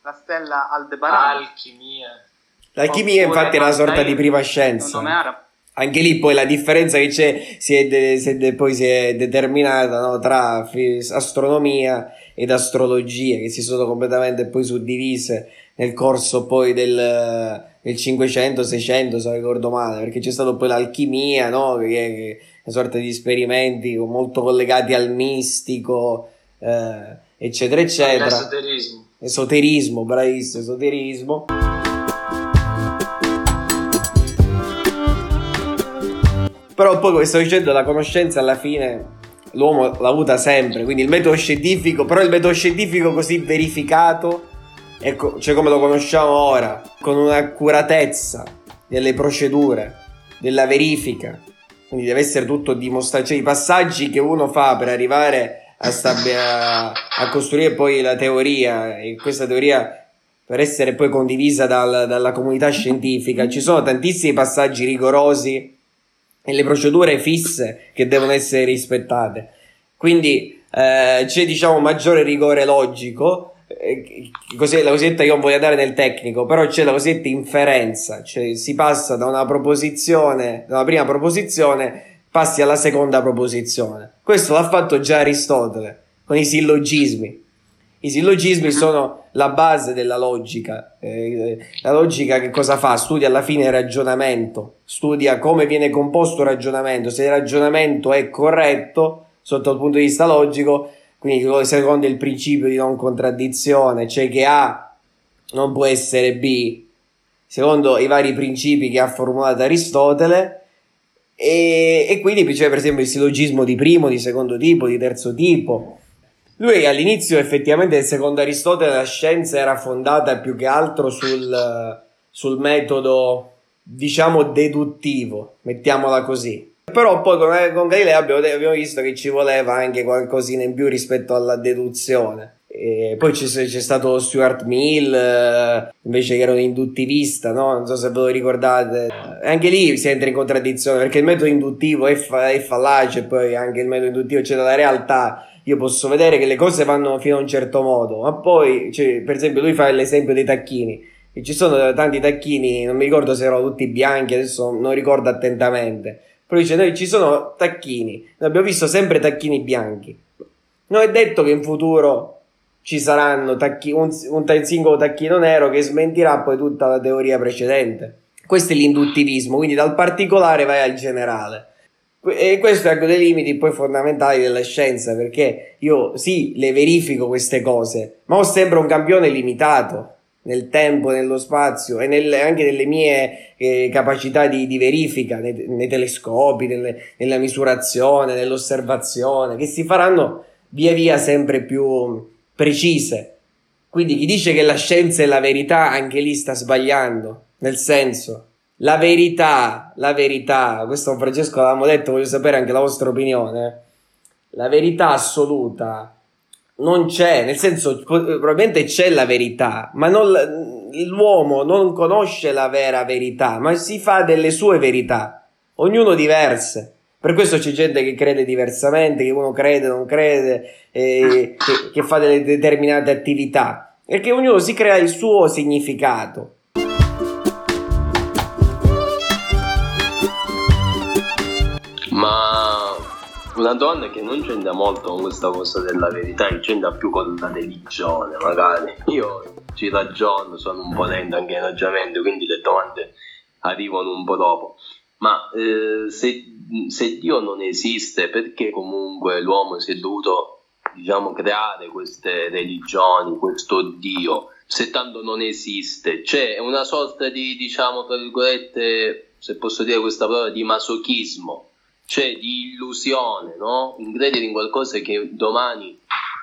La stella Aldebaran. Alchimia. L'alchimia infatti è una sorta di prima scienza. Anche lì poi la differenza che c'è si è, de- si è de- poi si è determinata no, tra astronomia ed astrologia che si sono completamente poi suddivise nel corso poi del, del 500-600 se non ricordo male perché c'è stato poi l'alchimia no? che, è una sorta di esperimenti molto collegati al mistico eh, eccetera eccetera esoterismo esoterismo bravissimo esoterismo. Però poi come sto dicendo la conoscenza alla fine l'uomo l'ha avuta sempre quindi il metodo scientifico però il metodo scientifico così verificato ecco, cioè come lo conosciamo ora, con un'accuratezza delle procedure, della verifica, quindi deve essere tutto dimostrato, cioè i passaggi che uno fa per arrivare a, a, a costruire poi la teoria e questa teoria per essere poi condivisa dal, dalla comunità scientifica, ci sono tantissimi passaggi rigorosi e le procedure fisse che devono essere rispettate. Quindi eh, c'è diciamo maggiore rigore logico eh, così, la cosiddetta io non voglio andare nel tecnico, però c'è la cosiddetta inferenza, cioè si passa da una proposizione, da una prima proposizione, passi alla seconda proposizione. Questo l'ha fatto già Aristotele con i sillogismi. I sillogismi sono la base della logica. Eh, la logica che cosa fa? Studia alla fine il ragionamento, studia come viene composto il ragionamento, se il ragionamento è corretto sotto il punto di vista logico, quindi secondo il principio di non contraddizione, cioè che A non può essere B, secondo i vari principi che ha formulato Aristotele, e, e quindi c'è per esempio il sillogismo di primo, di secondo tipo, di terzo tipo. Lui all'inizio effettivamente secondo Aristotele la scienza era fondata più che altro sul, sul metodo, diciamo, deduttivo, mettiamola così. Però poi con, con Galileo abbiamo, abbiamo visto che ci voleva anche qualcosina in più rispetto alla deduzione. E poi c'è, c'è, stato Stuart Mill eh, invece che era un induttivista, no? non so se ve lo ricordate. Anche lì si entra in contraddizione perché il metodo induttivo è, fa- è fallace, poi anche il metodo induttivo c'è dalla realtà. Io posso vedere che le cose vanno fino a un certo modo, ma poi, cioè, per esempio, lui fa l'esempio dei tacchini. E ci sono tanti tacchini, non mi ricordo se erano tutti bianchi, adesso non ricordo attentamente. Però dice: Noi ci sono tacchini, noi abbiamo visto sempre tacchini bianchi. Non è detto che in futuro ci saranno tacchi, un, un singolo tacchino nero che smentirà poi tutta la teoria precedente. Questo è l'induttivismo, quindi dal particolare vai al generale. E questo è uno dei limiti poi fondamentali della scienza, perché io sì, le verifico queste cose, ma ho sempre un campione limitato nel tempo, nello spazio e nel, anche nelle mie eh, capacità di, di verifica, nei, nei telescopi, nelle, nella misurazione, nell'osservazione, che si faranno via via sempre più, precise. Quindi chi dice che la scienza è la verità, anche lì sta sbagliando. Nel senso, la verità, la verità, questo Francesco l'avevamo detto, voglio sapere anche la vostra opinione. La verità assoluta non c'è, nel senso, probabilmente c'è la verità, ma non, l'uomo non conosce la vera verità, ma si fa delle sue verità, ognuno diverse. Per questo c'è gente che crede diversamente, che uno crede, non crede, eh, che, che fa delle determinate attività che ognuno si crea il suo significato. Ma una donna che non c'entra molto con questa cosa della verità, che c'entra più con la religione, magari. Io ci ragiono, sono un po' lento anche in ragionamento, quindi le domande arrivano un po' dopo. Ma eh, se, se, Dio non esiste, perché comunque l'uomo si è dovuto, diciamo, creare queste religioni, questo Dio? Se tanto non esiste, c'è una sorta di, diciamo, tra virgolette, se posso dire questa parola, di masochismo, c'è di illusione, no? In credere in qualcosa che domani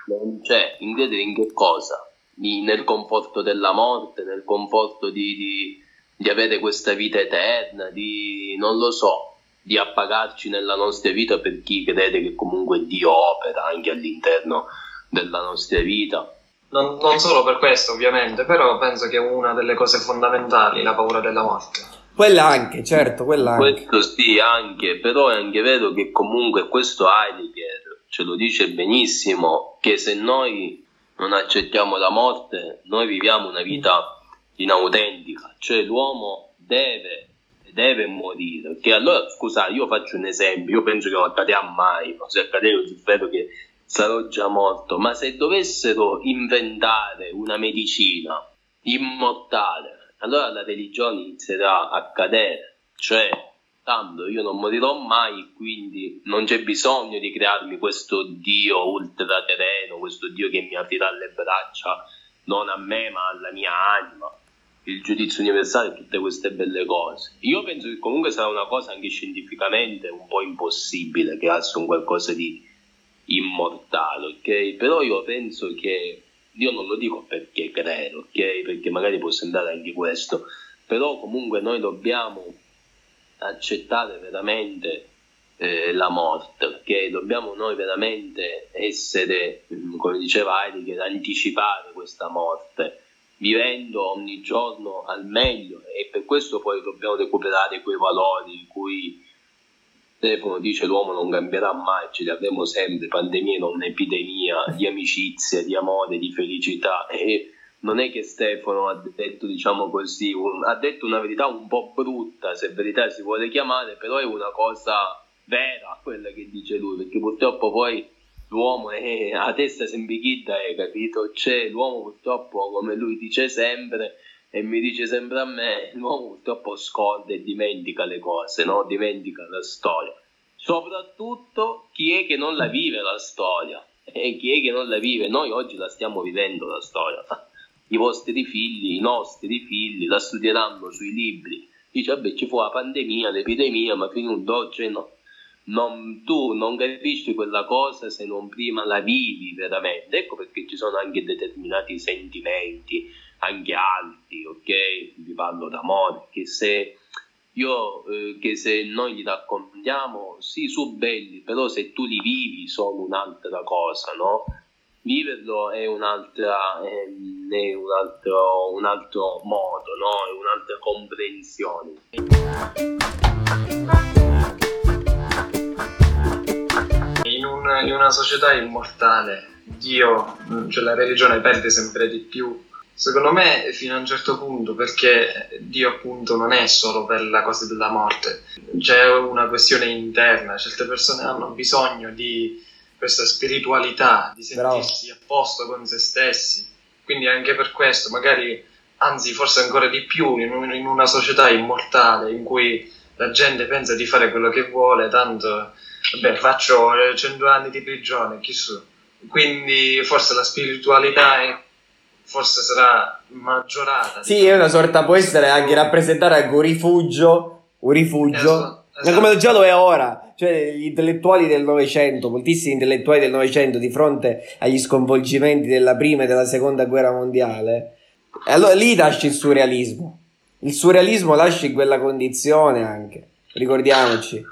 non c'è, in credere in che cosa? nel conforto della morte, nel conforto di, di di avere questa vita eterna, di non lo so, di appagarci nella nostra vita per chi crede che comunque Dio opera anche all'interno della nostra vita. Non, non solo per questo, ovviamente, però penso che è una delle cose fondamentali la paura della morte. Quella anche, certo, quella anche. Questo sì, anche, però è anche vero che comunque questo Heidegger ce lo dice benissimo, che se noi non accettiamo la morte, noi viviamo una vita inautentica, cioè l'uomo deve, deve morire. Che allora, scusa, io faccio un esempio, io penso che non accadrà mai, se accadrà io spero che sarò già morto, ma se dovessero inventare una medicina immortale, allora la religione inizierà a cadere, cioè tanto io non morirò mai, quindi non c'è bisogno di crearmi questo Dio ultraterreno, questo Dio che mi aprirà le braccia non a me ma alla mia anima il giudizio universale e tutte queste belle cose. Io penso che comunque sarà una cosa anche scientificamente un po' impossibile crearsi un qualcosa di immortale, ok? Però io penso che, io non lo dico perché credo, ok? Perché magari può sembrare anche questo, però comunque noi dobbiamo accettare veramente eh, la morte, ok? Dobbiamo noi veramente essere, come diceva Heidegger, anticipare questa morte vivendo ogni giorno al meglio e per questo poi dobbiamo recuperare quei valori in cui Stefano dice l'uomo non cambierà mai, ce li avremo sempre, pandemia non epidemia, di amicizia, di amore, di felicità. E non è che Stefano ha detto, diciamo così, un, ha detto una verità un po' brutta, se verità si vuole chiamare, però è una cosa vera quella che dice lui, perché purtroppo poi l'uomo è a testa sempre chita, hai capito? C'è l'uomo purtroppo, come lui dice sempre, e mi dice sempre a me, l'uomo purtroppo scorda e dimentica le cose, no? Dimentica la storia. Soprattutto chi è che non la vive la storia? E chi è che non la vive? Noi oggi la stiamo vivendo la storia. I vostri figli, i nostri figli la studieranno sui libri. Dice, vabbè, ci fu la pandemia, l'epidemia, ma fino ad oggi no non, tu non capisci quella cosa se non prima la vivi veramente. Ecco perché ci sono anche determinati sentimenti, anche altri, ok? Vi parlo d'amore, che se io eh, che se noi li raccontiamo, sì, sono belli, però se tu li vivi sono un'altra cosa, no? Viverlo è un'altra, è, è un, altro, un altro modo, no? È un'altra comprensione. Un, in una società immortale, Dio, cioè la religione perde sempre di più Secondo me fino a un certo punto, perché Dio appunto non è solo per la cosa della morte, c'è una questione interna, certe persone hanno bisogno di questa spiritualità, di sentirsi Bravo. a posto con se stessi, quindi anche per questo, magari, anzi forse ancora di più, in, un, in una società immortale in cui la gente pensa di fare quello che vuole, tanto, vabbè, faccio 100 anni di prigione, chissà. Quindi forse la spiritualità è forse sarà maggiorata. Sì, è una sorta, può essere anche rappresentare anche un rifugio, un rifugio, esatto, esatto. come già lo è ora. Cioè, gli intellettuali del Novecento, moltissimi intellettuali del Novecento, di fronte agli sconvolgimenti della prima e della seconda guerra mondiale, allora lì lasci il surrealismo. Il surrealismo lascia in quella condizione anche, ricordiamoci.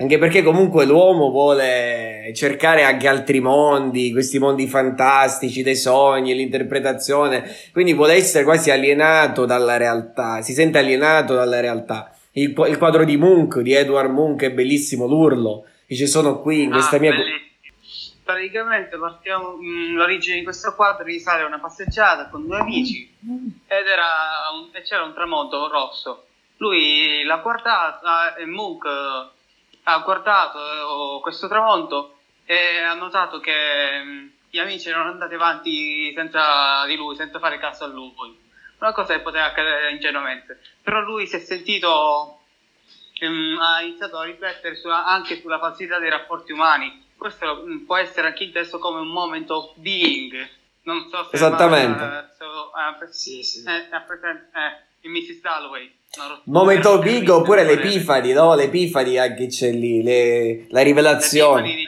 Anche perché comunque l'uomo vuole cercare anche altri mondi, questi mondi fantastici dei sogni, l'interpretazione, quindi vuole essere quasi alienato dalla realtà, si sente alienato dalla realtà. Il, il quadro di Munch, di Edward Munch, è bellissimo, l'urlo, dice sono qui in questa ah, mia... Bellissimo. Praticamente partiamo, mh, mm, l'origine di questo quadro risale a una passeggiata con due amici ed era un, c'era un tramonto rosso. Lui l'ha guardata e Munch ha guardato eh, questo tramonto e ha notato che mm, gli amici erano andati avanti senza di lui, senza fare caso a lui. Una cosa che poteva accadere ingenuamente. Però lui si è sentito, um, ha iniziato a riflettere su, anche sulla falsità dei rapporti umani. Questo um, può essere anche inteso come un moment of being. Non so se Esattamente. Ma, uh, so, uh, sì, sì. Eh, eh, in Mrs. Dalloway. Momento big oppure l'Epifani, no? L'Epifani anche c'è lì, le, la rivelazione.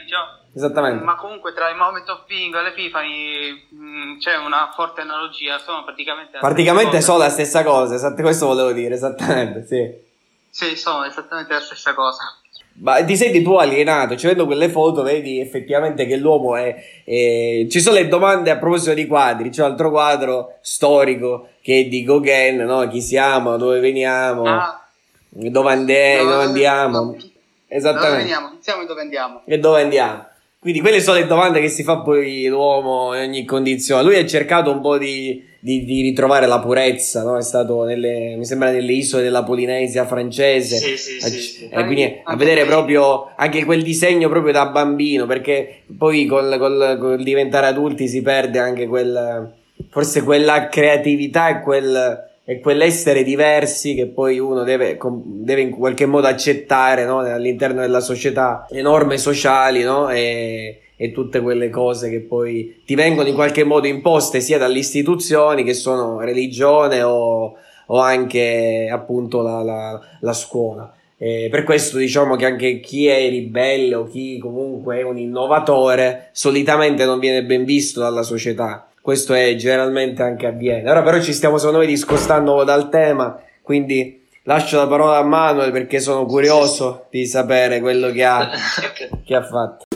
Esattamente. Ma comunque tra il Moment of Ping e l'Epifani mh, mm, c'è una forte analogia, sono praticamente... Praticamente sono la stessa cosa, esatto, questo volevo dire, esattamente, sì. Sì, sono esattamente la stessa cosa. Ma ti senti tu alienato, cioè vedendo quelle foto vedi effettivamente che l'uomo è, è... Ci sono le domande a proposito di quadri, c'è un altro quadro storico che è di Gauguin, no? Chi siamo, dove veniamo, ah. dove, ande- dove, dove andiamo. Esattamente. Dove veniamo, iniziamo dove andiamo. E dove andiamo. Quindi quelle sono le domande che si fa poi l'uomo in ogni condizione. Lui ha cercato un po' di di, di, ritrovare la purezza, no? È stato nelle, mi sembra nelle isole della Polinesia francese. Sì, sì, a, sì. Eh, quindi a vedere proprio anche quel disegno proprio da bambino, perché poi col, col, col diventare adulti si perde anche quel, forse quella creatività e quel, e quell'essere diversi che poi uno deve, deve in qualche modo accettare no? all'interno della società, le norme sociali, no? E, e tutte quelle cose che poi ti vengono in qualche modo imposte sia dalle istituzioni che sono religione o, o anche appunto la, la, la scuola. E per questo diciamo che anche chi è ribelle o chi comunque è un innovatore solitamente non viene ben visto dalla società. Questo è generalmente anche avviene. Ora però ci stiamo secondo me discostando dal tema, quindi lascio la parola a Manuel perché sono curioso di sapere quello che ha, che ha fatto.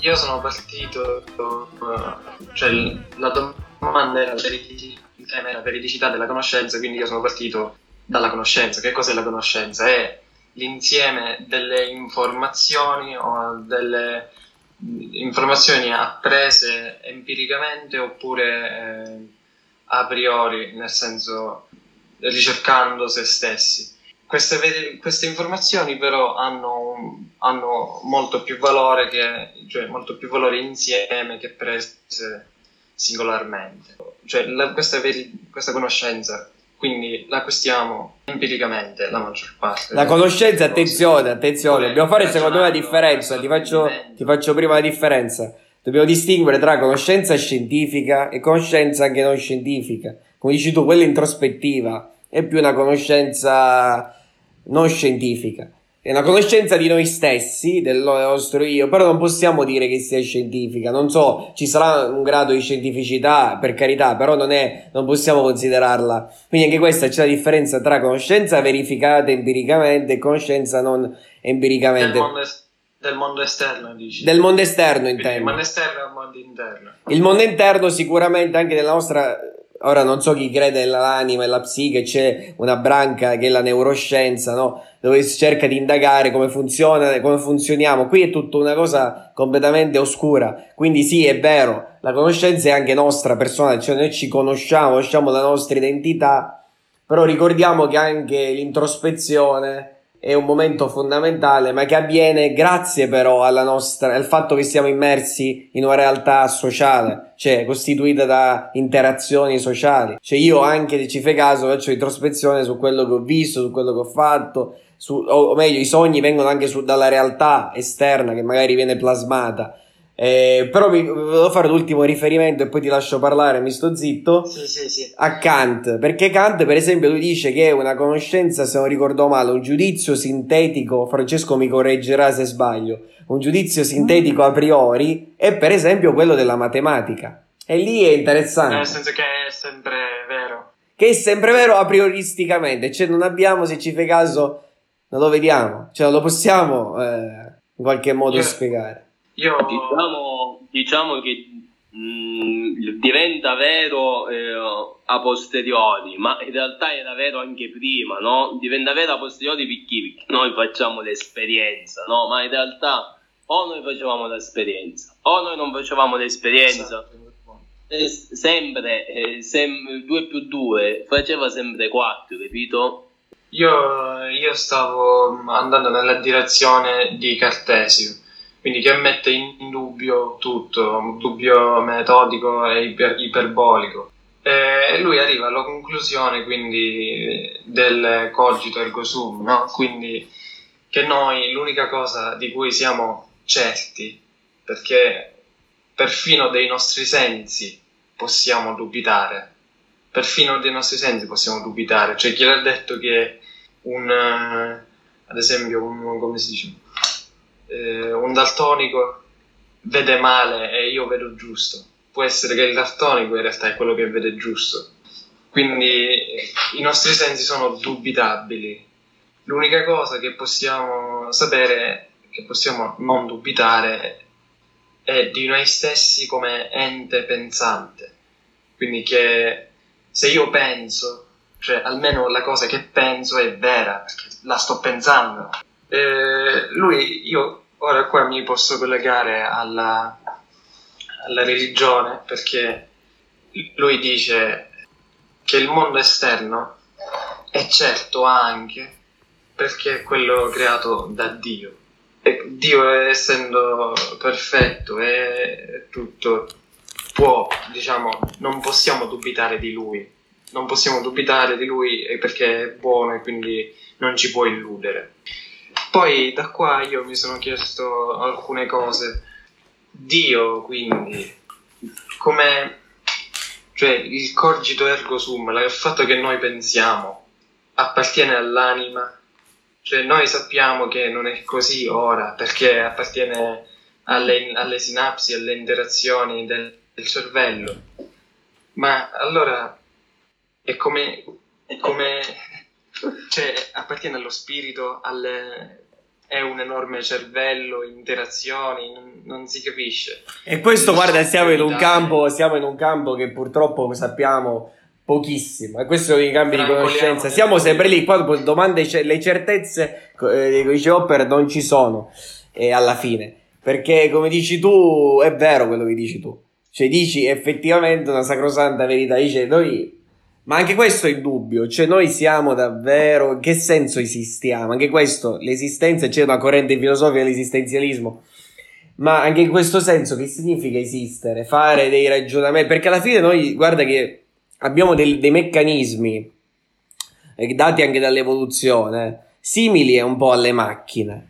Io sono partito, cioè la domanda era tema era veridicità della conoscenza, quindi io sono partito dalla conoscenza. Che cos'è la conoscenza? È l'insieme delle informazioni o delle informazioni apprese empiricamente oppure eh, a priori, nel senso ricercando se stessi. Queste, queste informazioni però hanno, hanno, molto più valore che, cioè molto più valore insieme che prese singolarmente. Cioè la, questa, veri, questa conoscenza quindi la acquistiamo empiricamente la maggior parte. La conoscenza, attenzione, attenzione, dobbiamo fare secondo me la differenza, ti faccio, ti faccio prima la differenza. Dobbiamo distinguere tra conoscenza scientifica e conoscenza anche non scientifica. Come dici tu, quella introspettiva è più una conoscenza non scientifica. è una conoscenza di noi stessi, del nostro io, però non possiamo dire che sia scientifica. Non so, ci sarà un grado di scientificità, per carità, però non, è, non possiamo considerarla. Quindi anche questa c'è la differenza tra conoscenza verificata empiricamente e conoscenza non empiricamente. Del mondo, es- del mondo esterno, dici? Del mondo esterno, intendo. Il mondo esterno e il mondo interno. Il mondo interno sicuramente anche nella nostra ora non so chi crede nell'anima e la psiche, c'è una branca che è la neuroscienza, no? Dove si cerca di indagare come funziona, come funzioniamo. Qui è tutta una cosa completamente oscura. Quindi sì, è vero, la conoscenza è anche nostra personale, cioè noi ci conosciamo, conosciamo la nostra identità, però ricordiamo che anche l'introspezione è un momento fondamentale, ma che avviene grazie però alla nostra, al fatto che siamo immersi in una realtà sociale, cioè costituita da interazioni sociali. Cioè io anche se ci fai caso faccio introspezione su quello che ho visto, su quello che ho fatto, su, o, meglio i sogni vengono anche su, dalla realtà esterna che magari viene plasmata. Eh, però mi, volevo fare l'ultimo riferimento e poi ti lascio parlare, mi sto zitto Sì, sì, sì. a Kant, perché Kant, per esempio, lui dice che è una conoscenza, se non ricordo male, un giudizio sintetico, Francesco mi correggerà se sbaglio, un giudizio sintetico a priori è per esempio quello della matematica. E lì è Nel interessante, senso che è sempre vero. che è sempre vero a prioristicamente, cioè non abbiamo, se ci fai caso, non lo vediamo, cioè non lo possiamo eh, in qualche modo Io- spiegare. Io Diciamo, diciamo che mh, diventa vero eh, a posteriori, ma in realtà era vero anche prima, no? Diventa vero a posteriori perché? Perché noi facciamo l'esperienza, no? Ma in realtà o noi facevamo l'esperienza o noi non facevamo l'esperienza. Esatto. Eh, sempre eh, sem- 2 più 2 faceva sempre 4, capito? Io, io stavo andando nella direzione di Cartesio, quindi che mette in dubbio tutto, un dubbio metodico e iper- iperbolico. E lui arriva alla conclusione quindi del cogito ergo sum, no? Quindi che noi l'unica cosa di cui siamo certi, perché perfino dei nostri sensi possiamo dubitare, perfino dei nostri sensi possiamo dubitare, cioè chi l'ha detto che un, eh, ad esempio, un, come si dice, eh, un daltonico vede male e io vedo giusto. Può essere che il daltonico in realtà è quello che vede giusto. Quindi eh, i nostri sensi sono dubitabili. L'unica cosa che possiamo sapere, che possiamo non dubitare, è di noi stessi come ente pensante. Quindi che se io penso, cioè almeno la cosa che penso è vera, la sto pensando. Eh, lui, io ora qua mi posso collegare alla, alla religione perché lui dice che il mondo esterno è certo anche perché è quello creato da Dio. E Dio essendo perfetto e tutto può, diciamo, non possiamo dubitare di lui. Non possiamo dubitare di lui perché è buono e quindi non ci può illudere. Poi da qua io mi sono chiesto alcune cose. Dio, quindi, come cioè il cogito ergo sum, il fatto che noi pensiamo, appartiene all'anima. Cioè noi sappiamo che non è così ora, perché appartiene alle, alle sinapsi, alle interazioni del, del cervello. Ma allora è come, è come cioè appartiene allo spirito, alle, è un enorme cervello, interazioni, non, non si capisce. E questo, guarda, siamo in campo, siamo in un campo che purtroppo sappiamo pochissimo. E questo sono i campi di conoscenza. nel Siamo sempre lì. Qua domande, ce- le certezze, eh, dice Hopper, non ci sono eh, alla fine. Perché, come dici tu, è vero quello che dici tu. Cioè, dici effettivamente una sacrosanta verità. Dice, noi. Ma anche questo è il dubbio, cioè noi siamo davvero, in che senso esistiamo? Anche questo, l'esistenza, c'è una corrente filosofica dell'esistenzialismo, ma anche in questo senso che significa esistere? Fare dei ragionamenti? Perché alla fine noi, guarda che abbiamo del- dei meccanismi eh, dati anche dall'evoluzione, simili un po' alle macchine.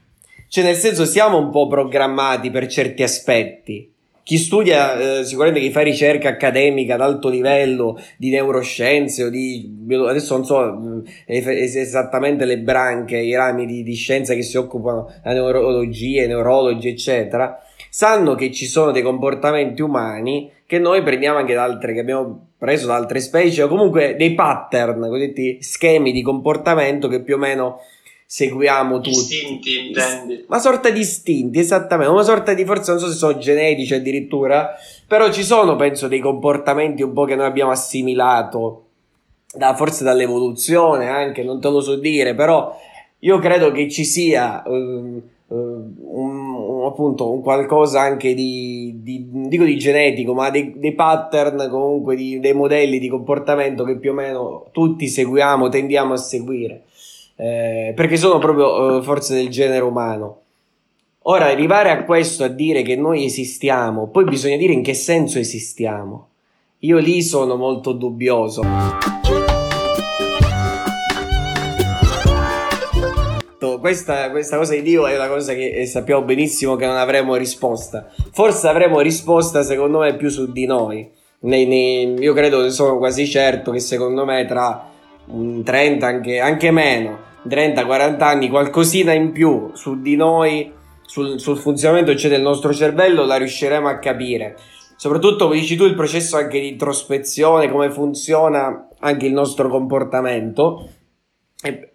Cioè nel senso siamo un po' programmati per certi aspetti, chi studia, eh, sicuramente chi fa ricerca accademica ad alto livello di neuroscienze o di adesso non so mm, esattamente le branche, i rami di, di scienza che si occupano di neurologia, neurologi, eccetera, sanno che ci sono dei comportamenti umani che noi prendiamo anche da altre, che abbiamo preso da altre specie, o comunque dei pattern, cosiddetti schemi di comportamento che più o meno seguiamo tutti. Istinti, intendi? Una sorta di istinti, esattamente, una sorta di, forse non so se sono genetici addirittura, però ci sono, penso, dei comportamenti un po' che noi abbiamo assimilato, da, forse dall'evoluzione anche, non te lo so dire, però io credo che ci sia... Um, un, appunto un qualcosa anche di, di dico di genetico, ma dei, dei pattern comunque, di, dei modelli di comportamento che più o meno tutti seguiamo, tendiamo a seguire, eh, perché sono proprio eh, forze del genere umano. Ora, arrivare a questo, a dire che noi esistiamo, poi bisogna dire in che senso esistiamo. Io lì sono molto dubbioso. questa, questa cosa di Dio è una cosa che sappiamo benissimo che non avremo risposta. Forse avremo risposta, secondo me, più su di noi. Nei, nei, io credo, sono quasi certo che secondo me tra 30, anche, anche meno, 30-40 anni, qualcosina in più su di noi, sul, sul funzionamento cioè, del nostro cervello, la riusciremo a capire. Soprattutto, come dici tu, il processo anche di introspezione, come funziona anche il nostro comportamento. E,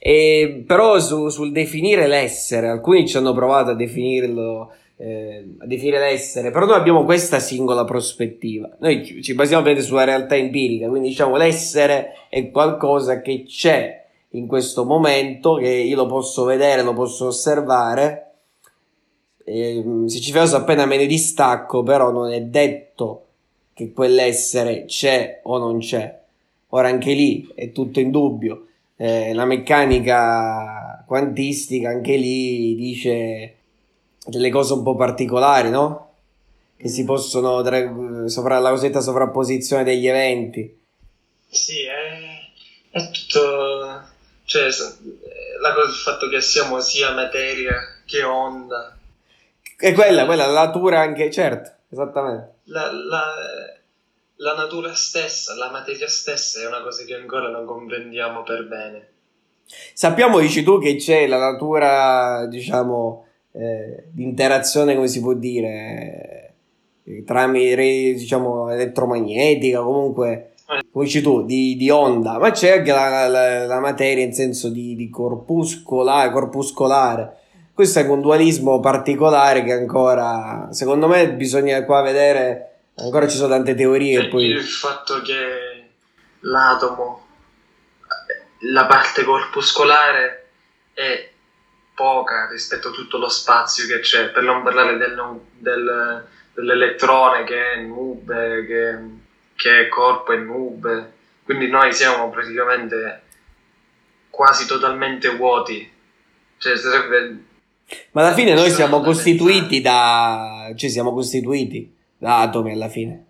e, però su, sul definire l'essere, alcuni ci hanno provato a definirlo, eh, a definire l'essere, però noi abbiamo questa singola prospettiva. Noi ci, ci basiamo ovviamente sulla realtà empirica, quindi diciamo l'essere è qualcosa che c'è in questo momento, che io lo posso vedere, lo posso osservare. E, se ci penso appena me ne distacco, però non è detto che quell'essere c'è o non c'è. Ora anche lì è tutto in dubbio eh, la meccanica quantistica anche lì dice delle cose un po' particolari, no? Che si possono tra, sopra la cosiddetta sovrapposizione degli eventi. Sì, è, è tutto. Cioè, la cosa, il fatto che siamo sia materia che onda. E quella, quella, la natura anche, certo, esattamente. La, la, la natura stessa, la materia stessa è una cosa che ancora non comprendiamo per bene. Sappiamo, dici tu, che c'è la natura, diciamo, eh, di interazione, come si può dire, eh, tramite, diciamo, elettromagnetica, comunque, come dici tu, di, di onda, ma c'è anche la, la, la materia in senso di, di corpuscolare, corpuscolare. Questo è un dualismo particolare che ancora, secondo me, bisogna qua vedere Ancora ci sono tante teorie. E poi... Il fatto che l'atomo, la parte corpuscolare è poca rispetto a tutto lo spazio che c'è, per non parlare del, del, dell'elettrone che è nube, che, che è corpo e nube. Quindi noi siamo praticamente quasi totalmente vuoti. Cioè, sarebbe... Ma alla fine noi siamo costituiti da... cioè siamo costituiti atomi alla fine.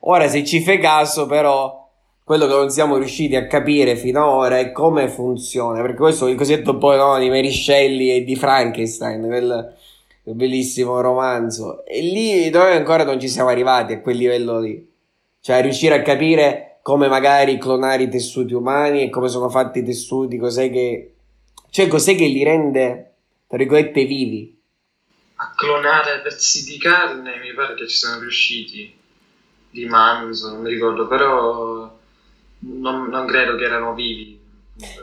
Ora, se ci fai caso, però, quello che non siamo riusciti a capire finora è come funziona, perché questo è il cosiddetto poi no, di Mary Shelley e di Frankenstein, quel, quel bellissimo romanzo. E lì noi ancora non ci siamo arrivati a quel livello lì. Cioè, riuscire a capire come magari clonare i tessuti umani e come sono fatti i tessuti, cos'è che... Cioè, cos'è che li rende, tra virgolette, vivi a clonare pezzi di carne, mi pare che ci siano riusciti di manzo, non mi ricordo, però non, non credo che erano vivi.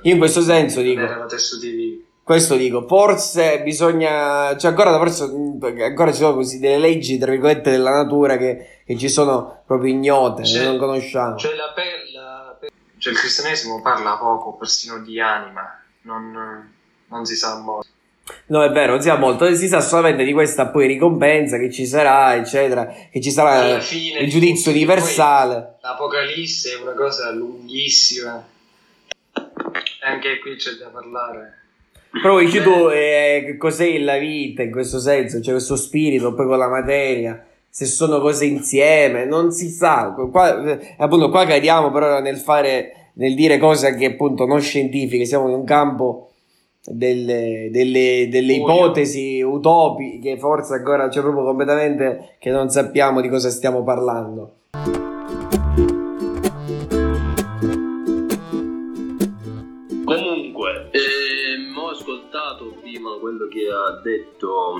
Io in questo senso dico... Erano tessuti vivi. Questo dico, forse bisogna, cioè ancora, forse, ancora ci sono così delle leggi, tra virgolette, della natura che, che ci sono proprio ignote, che non conosciamo. Cioè, la pella, cioè il cristianesimo parla poco persino di anima, non, non si sa molto. No, è vero, non si sa molto, si sa solamente di questa poi ricompensa che ci sarà, eccetera, che ci sarà fine, il giudizio universale. L'Apocalisse è una cosa lunghissima, e anche qui c'è da parlare. Però dici tu, eh, cos'è la vita in questo senso? Cioè questo spirito poi con la materia, se sono cose insieme, non si sa. Qua, eh, appunto, qua cadiamo però nel fare, nel dire cose che appunto non scientifiche, siamo in un campo delle, delle, delle ipotesi utopiche, forse ancora c'è proprio completamente che non sappiamo di cosa stiamo parlando. Ha detto,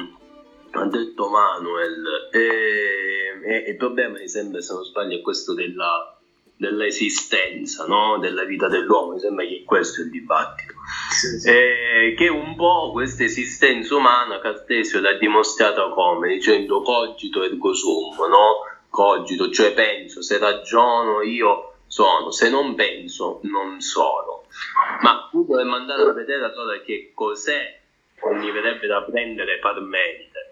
ha detto Manuel e, e il problema mi sembra, se non sbaglio, è questo della dell'esistenza, no? della vita dell'uomo, mi sembra che questo è il dibattito. Sì, sì. Che un po' questa esistenza umana Cartesio l'ha dimostrata come, dicendo cogito ergo sum, no? cogito, cioè penso, se ragiono io sono, se non penso non sono. Ma tu dovremmo andare a vedere allora che cos'è, mi verrebbe da prendere Parmenide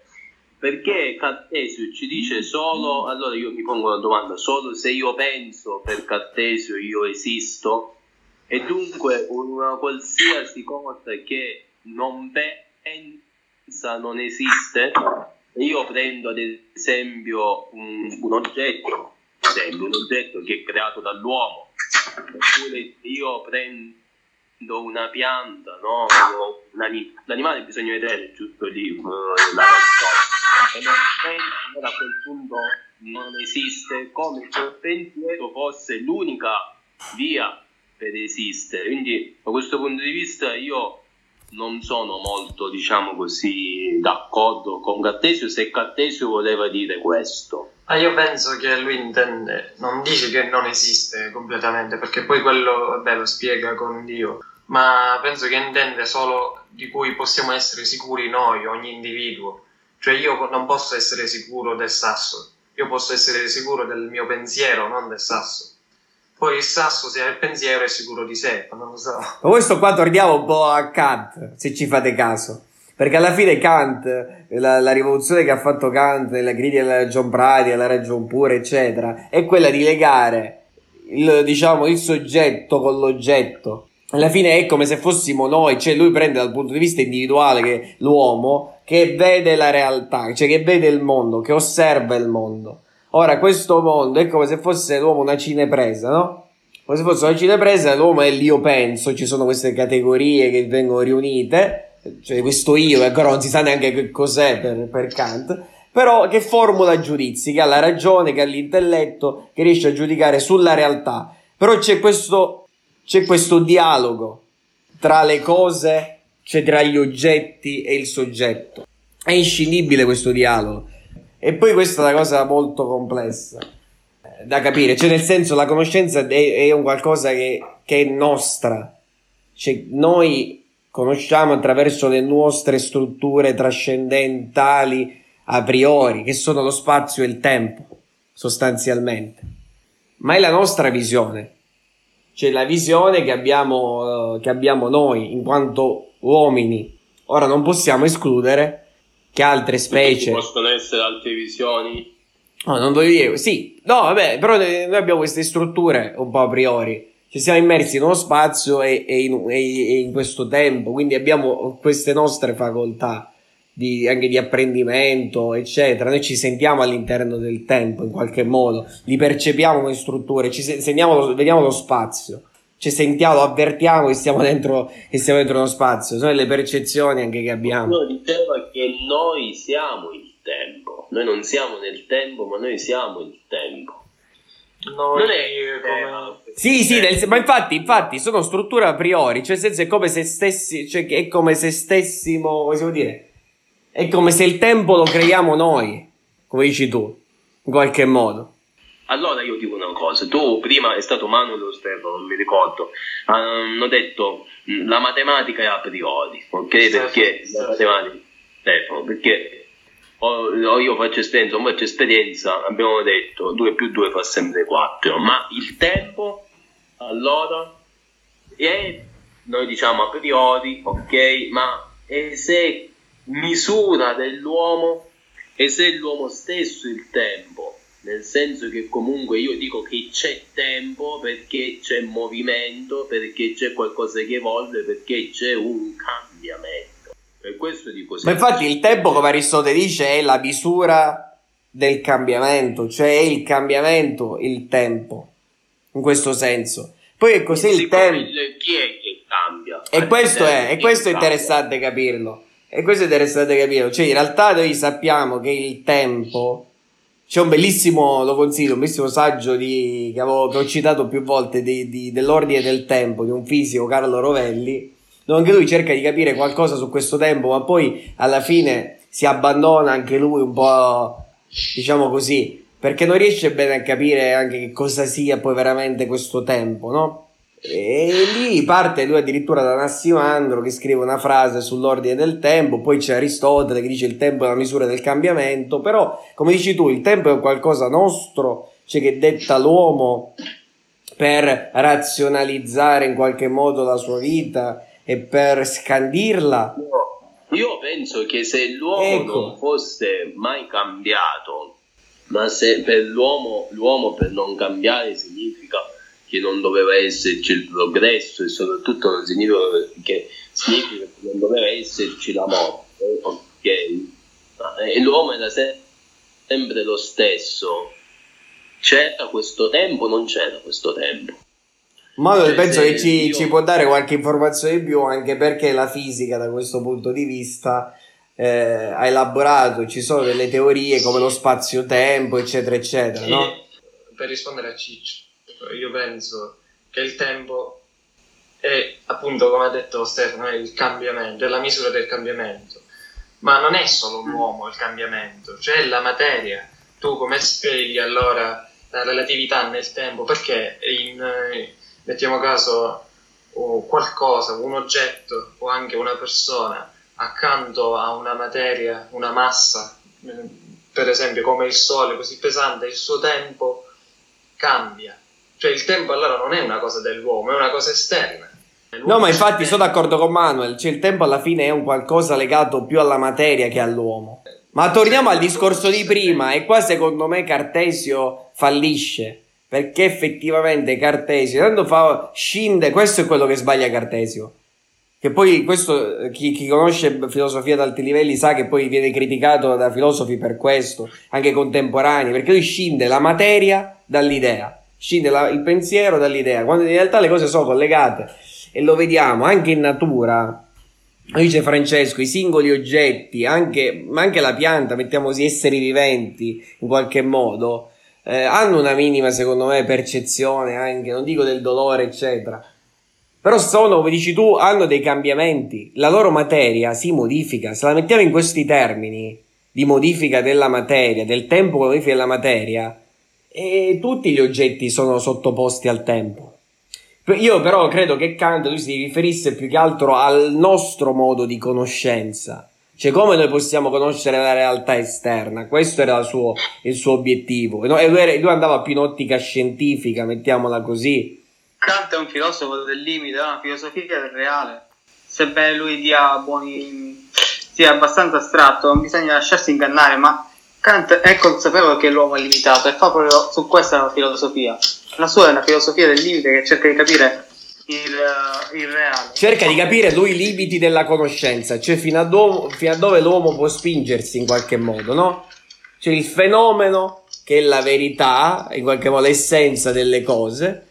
perché Cartesio ci dice solo, allora io mi pongo una domanda, solo se io penso per Cartesio io esisto? E dunque una qualsiasi cosa che non pensa non esiste? Io prendo ad esempio un, un oggetto, ad esempio un oggetto che è creato dall'uomo, oppure io prendo una pianta, no? L'animale bisogna vedere giusto lì la realtà. E non penso a quel punto non esiste, come se il pensiero fosse l'unica via per esistere. Quindi da questo punto di vista io non sono molto, diciamo così, d'accordo con Cartesio se Cartesio voleva dire questo. Ah, io penso che lui intende, non dice che non esiste completamente, perché poi quello vabbè, lo spiega con Dio, ma penso che intende solo di cui possiamo essere sicuri noi, ogni individuo. Cioè io non posso essere sicuro del sasso, io posso essere sicuro del mio pensiero, non del sasso. Poi il sasso, se ha il pensiero, è sicuro di sé, non lo so. Ma questo qua torniamo un po' a Kant, se ci fate caso. Perché alla fine Kant, la, la rivoluzione che ha fatto Kant nella critica della ragion pratica, la ragion pura, eccetera, è quella di legare il, diciamo, il soggetto con l'oggetto alla fine è come se fossimo noi, cioè lui prende dal punto di vista individuale che l'uomo che vede la realtà, cioè che vede il mondo, che osserva il mondo. Ora, questo mondo è come se fosse l'uomo una cinepresa, no? Come se fosse una cinepresa, l'uomo è l'io penso, ci sono queste categorie che vengono riunite, cioè questo io, ancora non si sa neanche che cos'è per, per Kant, però che formula giudizi, che ha la ragione, che ha l'intelletto, che riesce a giudicare sulla realtà. Però c'è questo c'è questo dialogo tra le cose, cioè tra gli oggetti e il soggetto. È inscindibile questo dialogo. E poi questa è una cosa molto complessa eh, da capire, cioè nel senso la conoscenza è, è un qualcosa che, che, è nostra, cioè noi conosciamo attraverso le nostre strutture trascendentali a priori, che sono lo spazio e il tempo, sostanzialmente, ma è la nostra visione c'è la visione che abbiamo, uh, che abbiamo noi in quanto uomini. Ora non possiamo escludere che altre specie. Ci possono essere altre visioni. No, non voglio dire, sì, no, vabbè, però noi abbiamo queste strutture un po' a priori. Ci siamo immersi in uno spazio e, e, in, e in questo tempo, quindi abbiamo queste nostre facoltà di, anche di apprendimento, eccetera. Noi ci sentiamo all'interno del tempo in qualche modo, li percepiamo come strutture, ci sentiamo, vediamo lo spazio, ci sentiamo, avvertiamo che stiamo dentro, che stiamo dentro uno spazio, sono le percezioni anche che abbiamo. Uno diceva che noi siamo il tempo, noi non siamo nel tempo, ma noi siamo il tempo. Noi non è come... Sì, sì, nel, ma infatti, infatti sono strutture a priori, cioè nel senso è come se stessi, cioè è come se stessimo, come si può dire, è come se il tempo lo creiamo noi, come dici tu, in qualche modo. Allora io dico una cosa, tu prima è stato Manuel o Stefano, non mi ricordo, hanno detto la matematica è a priori, ok? Stefano, perché la matematica, Stefano, perché o, io faccio esperienza o faccio esperienza, abbiamo detto 2 più 2 fa sempre 4, ma il tempo allora è, noi diciamo a priori, ok? Ma e se misura dell'uomo e se l'uomo stesso il tempo, nel senso che comunque io dico che c'è tempo perché c'è movimento, perché c'è qualcosa che evolve, perché c'è un cambiamento. Per questo dico Ma infatti il tempo, come Aristotele dice, è la misura del cambiamento, cioè è il cambiamento il tempo, in questo senso. Poi cos'è il tempo? Chi è che cambia? cambia. E questo è, e questo è interessante capirlo. E questo è interessante capirlo. Cioè, in realtà noi sappiamo che il tempo. C'è un bellissimo, lo consiglio, un bellissimo saggio di, che, avevo, che ho citato più volte di, di, dell'ordine del tempo di un fisico, Carlo Rovelli, dove anche lui cerca di capire qualcosa su questo tempo, ma poi alla fine si abbandona anche lui un po', diciamo così, perché non riesce bene a capire anche che cosa sia poi veramente questo tempo, no? E lì parte lui addirittura da Nassimandro che scrive una frase sull'ordine del tempo, poi c'è Aristotele che dice il tempo è la misura del cambiamento, però come dici tu il tempo è qualcosa nostro, cioè che detta l'uomo per razionalizzare in qualche modo la sua vita e per scandirla. Io penso che se l'uomo Ecco. non fosse mai cambiato, ma se per l'uomo, l'uomo per non cambiare significa che non doveva esserci il progresso e soprattutto non significa che, significa che non doveva esserci la morte, ok? Ma, E l'uomo era se- sempre lo stesso. C'era questo tempo, non c'era questo tempo. Manuel Cioè, penso che ci, io- ci può dare qualche informazione in più anche perché la fisica da questo punto di vista eh, ha elaborato, ci sono delle teorie come lo spazio-tempo eccetera eccetera, no? Per rispondere a Ciccio, io penso che il tempo è appunto come ha detto Stefano, è il cambiamento, è la misura del cambiamento. Ma non è solo l'uomo il cambiamento, c'è la materia. Tu come spieghi allora la relatività nel tempo? Perché in, eh, mettiamo caso o qualcosa, un oggetto o anche una persona accanto a una materia, una massa, eh, per esempio come il Sole così pesante, il suo tempo cambia. Cioè il tempo allora non è una cosa dell'uomo, è una cosa esterna. No, ma infatti sono d'accordo con Manuel, cioè il tempo alla fine è un qualcosa legato più alla materia che all'uomo. Ma torniamo al discorso di prima e qua secondo me Cartesio fallisce, perché effettivamente Cartesio, tanto fa, scinde, questo è quello che sbaglia Cartesio. Che poi questo, eh, chi, chi conosce filosofia ad alti livelli sa che poi viene criticato da filosofi per questo, anche contemporanei, perché lui scinde la materia dall'idea, scinde la- il pensiero dall'idea, quando in realtà le cose sono collegate e lo vediamo anche in natura. Dice Francesco, i singoli oggetti, anche, ma anche la pianta, mettiamo così, esseri viventi in qualche modo, eh, hanno una minima, secondo me, percezione anche, non dico del dolore, eccetera. Però sono, come dici tu, hanno dei cambiamenti. La loro materia si modifica. Se la mettiamo in questi termini di modifica della materia, del tempo come modifica della materia, e tutti gli oggetti sono sottoposti al tempo. Io però credo che Kant lui si riferisse più che altro al nostro modo di conoscenza, cioè come noi possiamo conoscere la realtà esterna, questo era il suo, il suo obiettivo. E lui, era- lui andava più in ottica scientifica, mettiamola così. Kant è un filosofo del limite, è una filosofia del reale. Sebbene lui dia buoni. sia abbastanza astratto, non bisogna lasciarsi ingannare, ma Kant è consapevole che l'uomo è limitato e fa proprio su questa una filosofia. La sua è una filosofia del limite che cerca di capire il, eh, il reale. Cerca di capire lui i limiti della conoscenza, cioè fino a, do- fino a dove l'uomo può spingersi in qualche modo, no? Cioè il fenomeno che è la verità, in qualche modo l'essenza delle cose,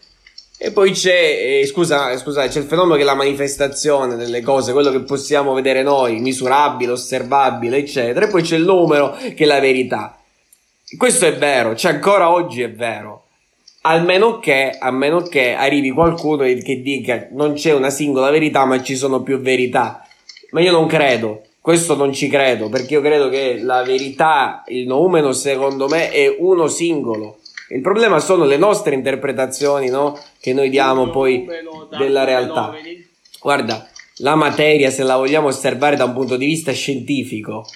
e poi c'è, eh, scusa, scusa, c'è il fenomeno che è la manifestazione delle cose, quello che possiamo vedere noi, misurabile, osservabile, eccetera, e poi c'è il numero che è la verità. Questo è vero, cioè ancora oggi è vero. Almeno che, a meno che arrivi qualcuno che dica non c'è una singola verità, ma ci sono più verità. Ma io non credo, questo non ci credo, perché io credo che la verità, il numero, secondo me, è uno singolo. Il problema sono le nostre interpretazioni, no? Che noi diamo poi della realtà. Guarda, la materia, se la vogliamo osservare da un punto di vista scientifico,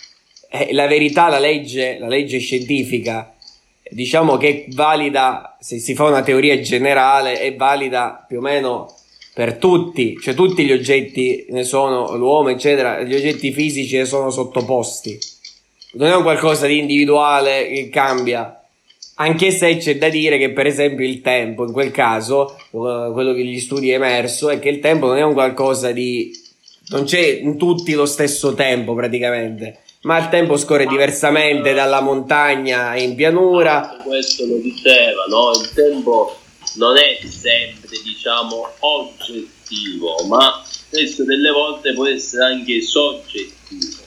eh, la verità, la legge, la legge scientifica, diciamo che è valida, se si fa una teoria generale, è valida più o meno per tutti, cioè tutti gli oggetti ne sono, l'uomo, eccetera, gli oggetti fisici ne sono sottoposti. Non è un qualcosa di individuale che cambia. Anche se c'è da dire che, per esempio, il tempo, in quel caso, eh, quello che gli studi è emerso è che il tempo non è un qualcosa di. non c'è in tutti lo stesso tempo praticamente, ma il tempo scorre diversamente dalla montagna in pianura. Questo lo diceva, no? Il tempo non è sempre, diciamo, oggettivo, ma spesso delle volte può essere anche soggettivo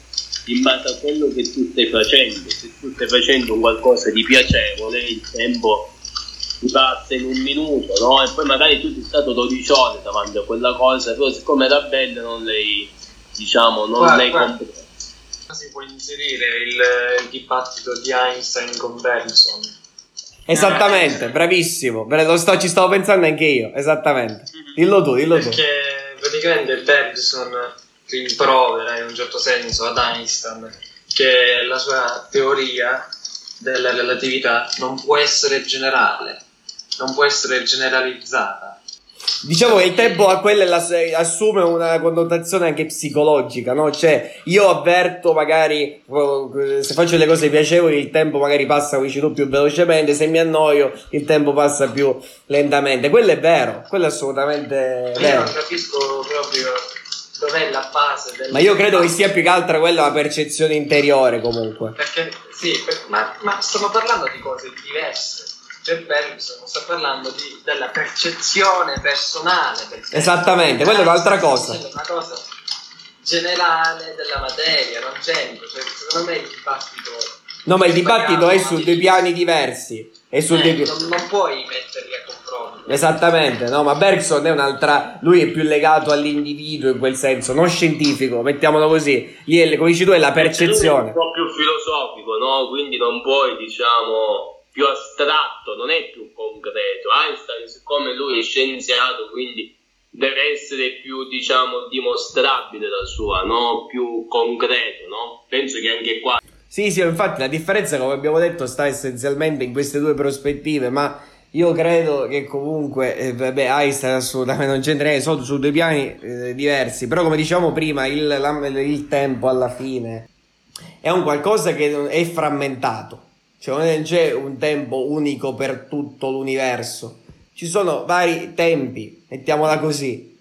in base a quello che tu stai facendo. Se tu stai facendo un qualcosa di piacevole, il tempo ti passa in un minuto, no? E poi magari tu sei stato 12 ore davanti a quella cosa, però siccome era bella non l'hai, diciamo, non Guarda, l'hai guarda. Si può inserire il, il dibattito di Einstein con Benson. Esattamente, bravissimo. Bra- Lo sto, ci stavo pensando anche io, esattamente. Dillo tu, dillo tu. Perché praticamente Bergson rimprovera in un certo senso ad Einstein che la sua teoria della relatività non può essere generale, non può essere generalizzata. Diciamo che il tempo a quelle la- assume una connotazione anche psicologica, no? Cioè, io avverto magari, eh, se faccio le cose piacevoli, il tempo magari passa, tu, più velocemente, se mi annoio, il tempo passa più lentamente. Quello è vero, quello è assolutamente Io vero. non capisco proprio dov'è la base del Ma io credo che sia più che altro quella la percezione interiore, comunque. Perché sì, per- ma, ma stiamo parlando di cose diverse. Cioè Bergson sta parlando di- della percezione personale. Esattamente, quella è un'altra cosa. È una cosa generale della materia, non c'entra. Cioè, secondo me il dibattito. No, ma il dibattito è su due piani diversi. È su Eh, pi- non, non puoi metterli a confronto. Esattamente, no, ma Bergson è un'altra, lui è più legato all'individuo in quel senso, non scientifico, mettiamolo così. Lì, è, come dici tu, è la Lui è percezione. un po' più filosofico, no? Quindi non puoi, diciamo, più astratto, non è più concreto. Einstein, siccome lui è scienziato, quindi deve essere più, diciamo, dimostrabile la sua, no? Più concreto, no? Penso che anche qua Sì, sì, infatti la differenza, come abbiamo detto, sta essenzialmente in queste due prospettive, ma io credo che comunque, eh, vabbè, Einstein assolutamente non c'entra niente, sono su due piani eh, diversi, però come dicevamo prima, il, la- il tempo alla fine è un qualcosa che è frammentato, cioè non c'è un tempo unico per tutto l'universo, ci sono vari tempi, mettiamola così.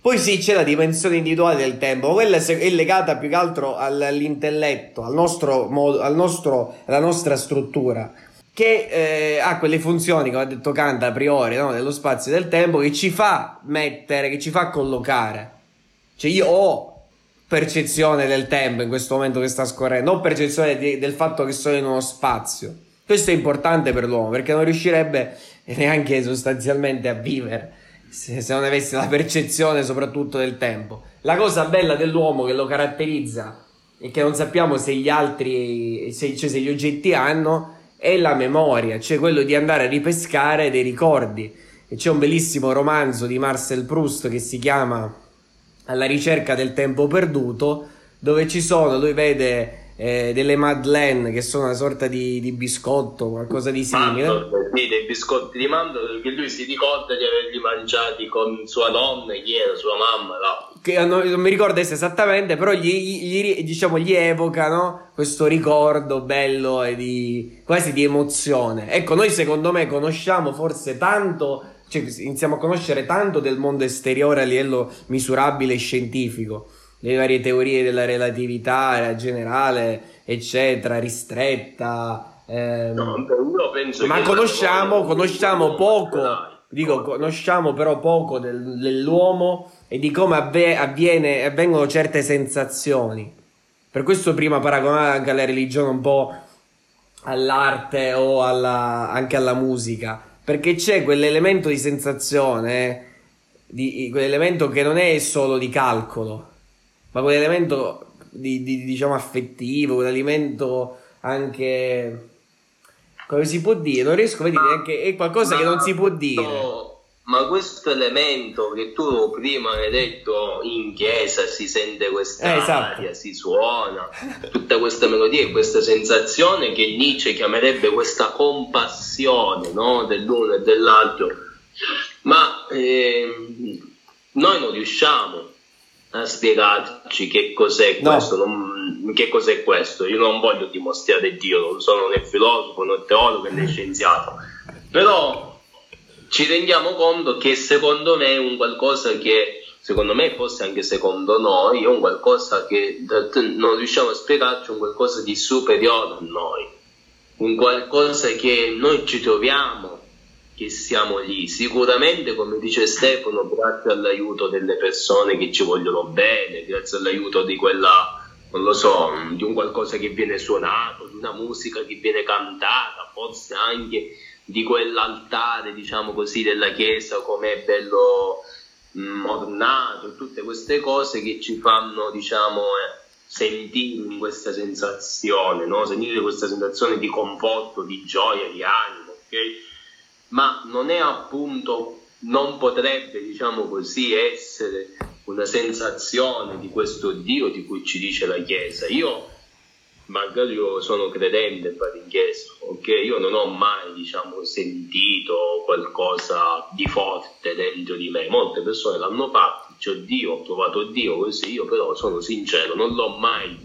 Poi sì, c'è la dimensione individuale del tempo, quella è legata più che altro al- all'intelletto, al nostro modo, al nostro, alla nostra struttura, che eh, ha quelle funzioni, come ha detto Kant a priori, no? dello spazio e del tempo, che ci fa mettere, che ci fa collocare. Cioè io ho percezione del tempo in questo momento che sta scorrendo, ho percezione di- del fatto che sono in uno spazio. Questo è importante per l'uomo perché non riuscirebbe neanche sostanzialmente a vivere se, se non avesse la percezione soprattutto del tempo. La cosa bella dell'uomo che lo caratterizza e che non sappiamo se gli altri, se, cioè se gli oggetti hanno, è la memoria, cioè quello di andare a ripescare dei ricordi. E c'è un bellissimo romanzo di Marcel Proust che si chiama Alla ricerca del tempo perduto, dove ci sono, lui vede eh, delle madeleine che sono una sorta di, di biscotto, qualcosa di simile. Mandorle, sì, dei biscotti di mandorle perché lui si ricorda di averli mangiati con sua nonna, chi era, sua mamma, no? che hanno- non mi ricordo esattamente, però gli, gli- gli- diciamo, gli evocano questo ricordo bello e di quasi di emozione. Ecco, noi secondo me conosciamo forse tanto, cioè iniziamo a conoscere tanto del mondo esteriore a livello misurabile e scientifico, le varie teorie della relatività la generale, eccetera, ristretta. ehm, No, ma conosciamo, conosciamo poco, dico, conosciamo però poco del- dell'uomo e di come avve- avviene, avvengono certe sensazioni. Per questo prima paragonare anche alla religione un po' all'arte o alla- anche alla musica, perché c'è quell'elemento di sensazione, di, quell'elemento che non è solo di calcolo, ma quell'elemento di, di- diciamo affettivo, quell'elemento anche come si può dire? Non riesco a neanche è qualcosa che non si può dire. Ma questo elemento che tu prima hai detto in chiesa si sente questa Eh, esatto. aria, si suona, tutta questa melodia e questa sensazione che Nietzsche chiamerebbe questa compassione no? dell'uno e dell'altro. Ma ehm, noi non riusciamo a spiegarci che cos'è No. questo, non- che cos'è questo. Io non voglio dimostrare Dio, non sono né filosofo né teologo né scienziato, però ci rendiamo conto che secondo me è un qualcosa che, secondo me forse anche secondo noi, è un qualcosa che non riusciamo a spiegarci, un qualcosa di superiore a noi, un qualcosa che noi ci troviamo che siamo lì. Sicuramente, come dice Stefano, grazie all'aiuto delle persone che ci vogliono bene, grazie all'aiuto di quella, non lo so, di un qualcosa che viene suonato, di una musica che viene cantata, forse anche di quell'altare, diciamo così, della chiesa, come è bello mm, ornato, tutte queste cose che ci fanno, diciamo, eh, sentire questa sensazione, no? sentire questa sensazione di conforto, di gioia, di animo, ok? ma non è appunto, non potrebbe, diciamo così, essere una sensazione di questo Dio di cui ci dice la Chiesa. Io magari io sono credente in chiesa, ok? Io non ho mai, diciamo, sentito qualcosa di forte dentro di me. Molte persone l'hanno fatto, cioè Dio, ho trovato Dio così, io però sono sincero, non l'ho mai,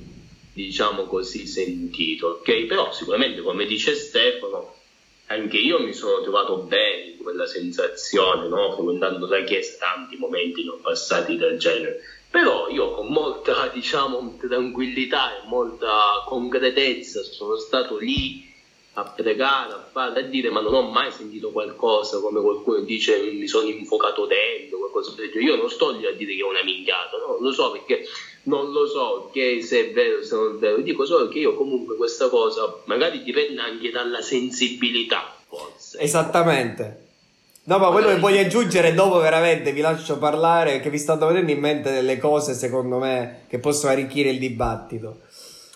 diciamo così, sentito, ok? Però sicuramente, come dice Stefano, anche io mi sono trovato bene in quella sensazione, no? frequentando la chiesa, tanti momenti non passati del genere. Però io con molta, diciamo, tranquillità e molta concretezza sono stato lì a pregare, a fare, a dire, ma non ho mai sentito qualcosa come qualcuno dice mi sono infuocato dentro, qualcosa del genere. Io non sto lì a dire che è una minchiata, no? Lo so perché non lo so che se è vero o se non è vero, dico solo che io comunque questa cosa magari dipende anche dalla sensibilità, forse. Esattamente. No, ma quello che voglio aggiungere dopo veramente vi lascio parlare, che vi stanno venendo in mente delle cose secondo me che possono arricchire il dibattito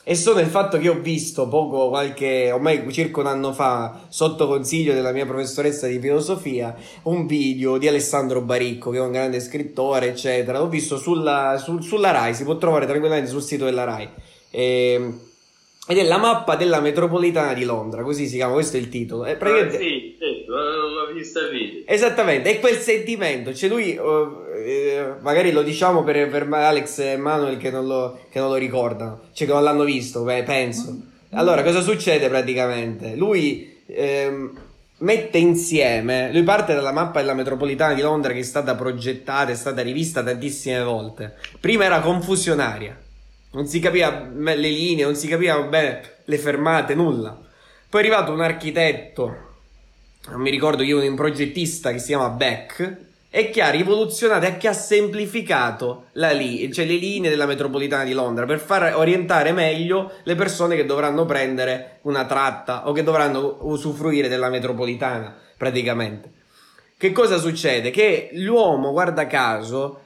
e sono il fatto che ho visto poco, qualche, ormai circa un anno fa, sotto consiglio della mia professoressa di filosofia, un video di Alessandro Baricco, che è un grande scrittore, eccetera. L'ho visto sulla, su, sulla Rai, si può trovare tranquillamente sul sito della Rai. E, ehm, ed è la mappa della metropolitana di Londra, così si chiama, questo è il titolo. È praticamente... ah, sì, video. Esattamente, è quel sentimento, cioè lui... Uh, eh, magari lo diciamo per, per Alex e Manuel che non, lo, che non lo ricordano, cioè che non l'hanno visto, beh, penso. Allora, cosa succede praticamente? Lui ehm, mette insieme, lui parte dalla mappa della metropolitana di Londra che è stata progettata, è stata rivista tantissime volte. Prima era confusionaria, non si capiva le linee, non si capivano bene le fermate, nulla. Poi è arrivato un architetto, non mi ricordo io, un progettista che si chiama Beck, e che ha rivoluzionato e che ha semplificato li- cioè le linee della metropolitana di Londra per far orientare meglio le persone che dovranno prendere una tratta o che dovranno usufruire della metropolitana praticamente. Che cosa succede? Che l'uomo, guarda caso,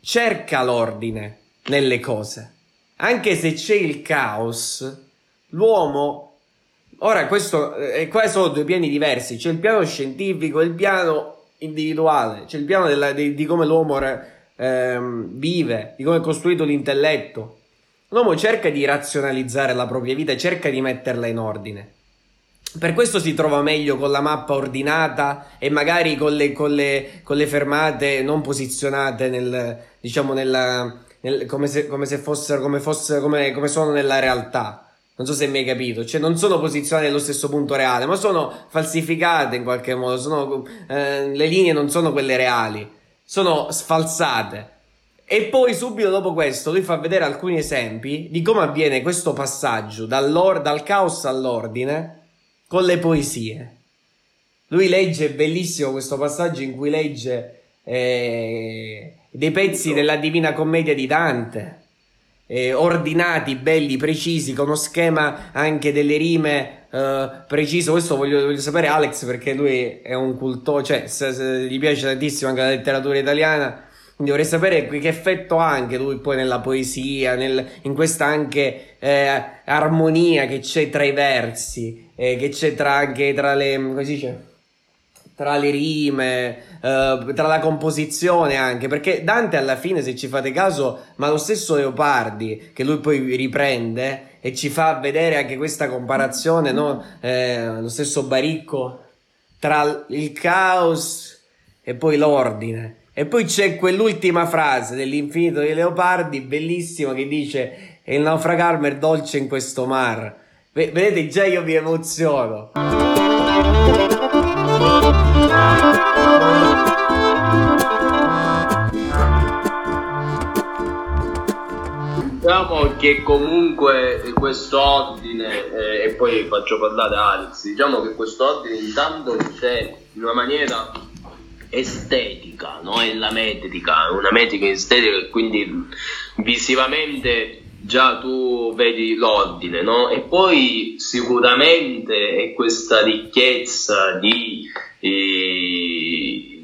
cerca l'ordine nelle cose. Anche se c'è il caos, l'uomo Ora, questo, eh, qua sono due piani diversi, c'è il piano scientifico e il piano individuale, c'è il piano della, di, di, come l'uomo ehm, vive, di come è costruito l'intelletto. L'uomo cerca di razionalizzare la propria vita e cerca di metterla in ordine. Per questo si trova meglio con la mappa ordinata e magari con le, con le, con le fermate non posizionate nel, diciamo nella, nel, come, se, come se fossero, come, fosse, come, come sono nella realtà. Non so se mi hai capito, cioè non sono posizionate nello stesso punto reale, ma sono falsificate in qualche modo, sono, eh, le linee non sono quelle reali, sono sfalsate. E poi subito dopo questo lui fa vedere alcuni esempi di come avviene questo passaggio dal caos all'ordine con le poesie. Lui legge, bellissimo questo passaggio in cui legge eh, dei pezzi della Divina Commedia di Dante eh, ordinati, belli, precisi, con uno schema anche delle rime eh, preciso. Questo voglio, voglio, sapere Alex perché lui è un cultore, cioè se, se gli piace tantissimo anche la letteratura italiana. Quindi vorrei sapere che effetto ha anche lui poi nella poesia, nel, in questa anche eh, armonia che c'è tra i versi, eh, che c'è tra anche tra le, come si dice? Tra le rime, uh, tra la composizione anche, perché Dante alla fine, se ci fate caso, ma lo stesso Leopardi, che lui poi riprende e ci fa vedere anche questa comparazione, no? eh, lo stesso Baricco, tra il caos e poi l'ordine. E poi c'è quell'ultima frase dell'infinito di Leopardi, bellissima, che dice: E il naufragarmi è dolce in questo mar. V- vedete, già io mi emoziono. Diciamo che comunque quest'ordine, eh, e poi faccio parlare Alex, diciamo che quest'ordine intanto c'è in una maniera estetica, no? È la metrica, una metrica estetica quindi visivamente già tu vedi l'ordine, no? E poi sicuramente è questa ricchezza di eh,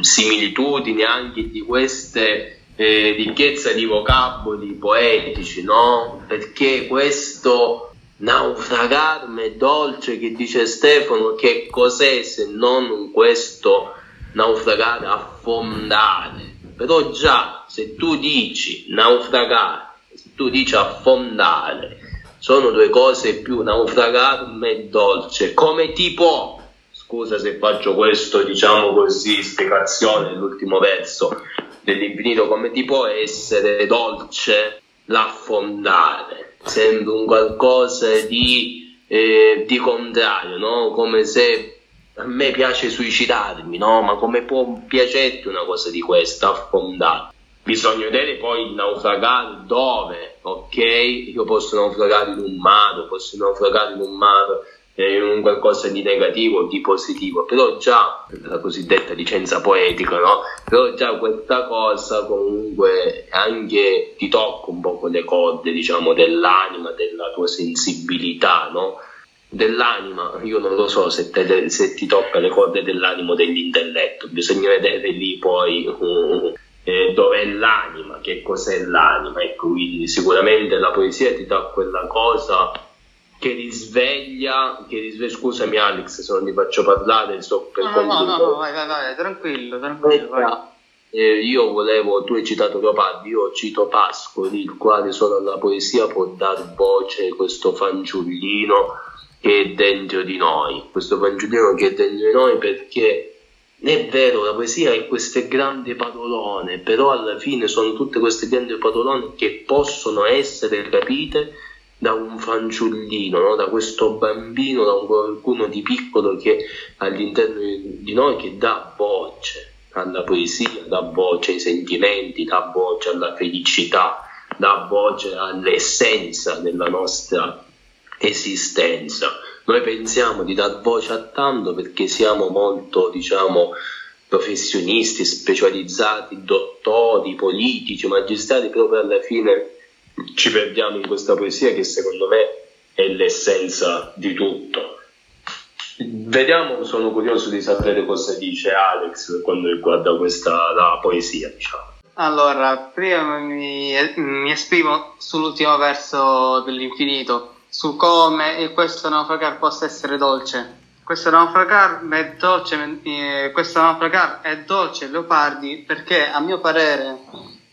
similitudini anche di queste eh, ricchezza di vocaboli poetici, no? Perché questo naufragarme dolce che dice Stefano, che cos'è se non questo naufragare, affondare? Però già se tu dici naufragare, se tu dici affondare, sono due cose più naufragarme dolce. Come ti può, scusa se faccio questo, diciamo così, spiegazione dell'ultimo verso dell'infinito, come ti può essere dolce l'affondare? sembra un qualcosa di, eh, di contrario, no? Come se a me piace suicidarmi, no? Ma come può piacerti una cosa di questa, affondare? Bisogna vedere poi naufragare dove, ok? Io posso naufragare in un mare, posso naufragare in un mare in un qualcosa di negativo di positivo, però già la cosiddetta licenza poetica, no? Però già questa cosa comunque anche ti tocca un po' con le corde, diciamo, dell'anima, della tua sensibilità, no? Dell'anima, io non lo so se, te, se ti tocca le corde dell'animo dell'intelletto, bisogna vedere lì poi uh, eh, dov'è l'anima, che cos'è l'anima, ecco, quindi sicuramente la poesia ti dà quella cosa che risveglia, che risveglia, scusami Alex se non ti faccio parlare, sto per no, no, no, no, vai, vai, vai, tranquillo, tranquillo, vai. Eh, io volevo, tu hai citato Leopardi, io cito Pascoli, il quale solo alla poesia può dar voce a questo fanciullino che è dentro di noi, questo fanciullino che è dentro di noi perché è vero, la poesia è queste grandi parolone, però alla fine sono tutte queste grandi parolone che possono essere capite da un fanciullino, no? da questo bambino, da un qualcuno di piccolo che all'interno di noi che dà voce alla poesia, dà voce ai sentimenti, dà voce alla felicità, dà voce all'essenza della nostra esistenza. Noi pensiamo di dar voce a tanto perché siamo molto, diciamo, professionisti, specializzati, dottori, politici, magistrati, per alla fine ci perdiamo in questa poesia che secondo me è l'essenza di tutto. Vediamo, sono curioso di sapere cosa dice Alex per quanto riguarda questa la poesia, diciamo. Allora, prima mi, mi esprimo sull'ultimo verso dell'infinito, su come questo naufragar possa essere dolce. Questo naufragar è dolce, eh, questo naufragar è dolce, Leopardi, perché a mio parere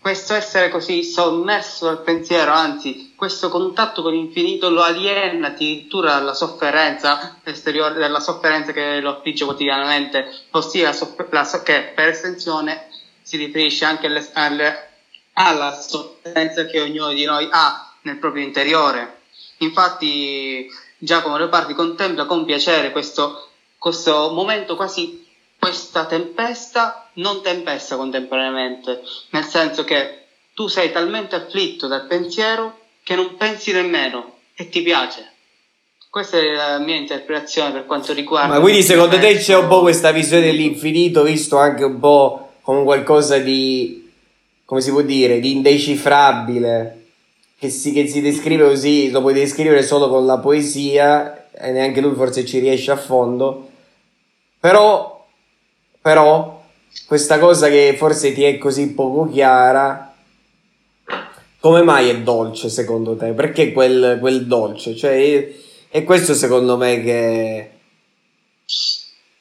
questo essere così sommerso dal pensiero, anzi, questo contatto con l'infinito lo aliena addirittura dalla sofferenza esteriore, dalla sofferenza che lo affligge quotidianamente, ossia la so- che per estensione si riferisce anche alle, alle, alla sofferenza che ognuno di noi ha nel proprio interiore. Infatti, Giacomo Leopardi contempla con piacere questo, questo momento quasi questa tempesta non tempesta contemporaneamente, nel senso che tu sei talmente afflitto dal pensiero che non pensi nemmeno e ti piace. Questa è la mia interpretazione per quanto riguarda. Ma quindi secondo te c'è un po' questa visione dell'infinito, visto anche un po' come qualcosa di, come si può dire, di indecifrabile, che si, che si descrive così, lo puoi descrivere solo con la poesia, e neanche lui forse ci riesce a fondo. Però però questa cosa che forse ti è così poco chiara, come mai è dolce secondo te? Perché quel, quel dolce? Cioè, è questo secondo me che...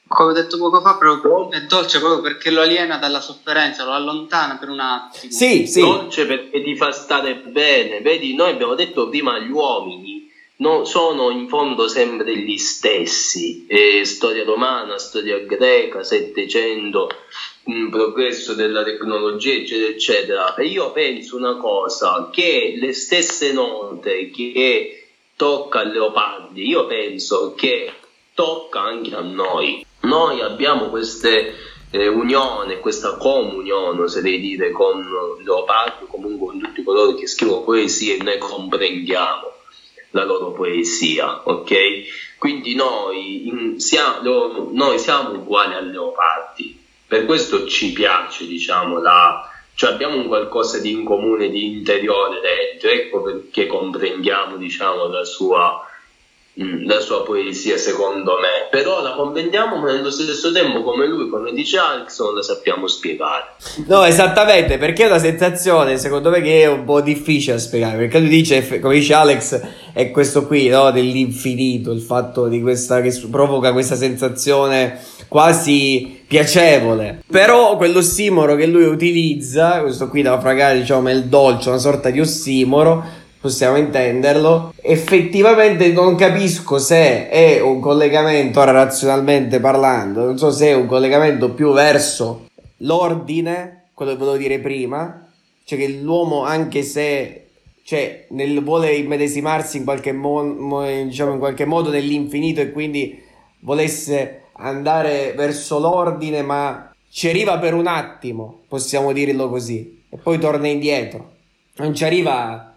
Come ho detto poco fa, proprio, è dolce proprio perché lo aliena dalla sofferenza, lo allontana per un attimo. Sì, sì. Dolce perché ti fa stare bene. Vedi, noi abbiamo detto prima gli uomini no, sono in fondo sempre gli stessi. Eh, storia romana, storia greca, Settecento, progresso della tecnologia, eccetera, eccetera. E io penso una cosa, che le stesse note che tocca a Leopardi, io penso che tocca anche a noi. Noi abbiamo queste eh, unione, questa comunione, oserei dire, con Leopardi, comunque con tutti coloro che scrivono poesie noi comprendiamo la loro poesia, ok? Quindi noi, in, siamo, noi siamo uguali al leopardi, per questo ci piace, diciamo, la, cioè abbiamo un qualcosa di in comune, di interiore dentro, ecco perché comprendiamo, diciamo, la sua la sua poesia secondo me. Però la comprendiamo ma nello stesso tempo come lui come dice Alex non la sappiamo spiegare. No esattamente perché è una sensazione secondo me che è un po' difficile da spiegare perché lui dice come dice Alex è questo qui no, dell'infinito il fatto di questa che provoca questa sensazione quasi piacevole. Però quell'ossimoro che lui utilizza questo qui da fragare diciamo il dolce una sorta di ossimoro possiamo intenderlo. Effettivamente non capisco se è un collegamento, ora razionalmente parlando, non so se è un collegamento più verso l'ordine, quello che volevo dire prima, cioè che l'uomo anche se cioè, nel, vuole immedesimarsi in qualche, mo, mo, diciamo, in qualche modo nell'infinito e quindi volesse andare verso l'ordine, ma ci arriva per un attimo, possiamo dirlo così, e poi torna indietro. Non ci arriva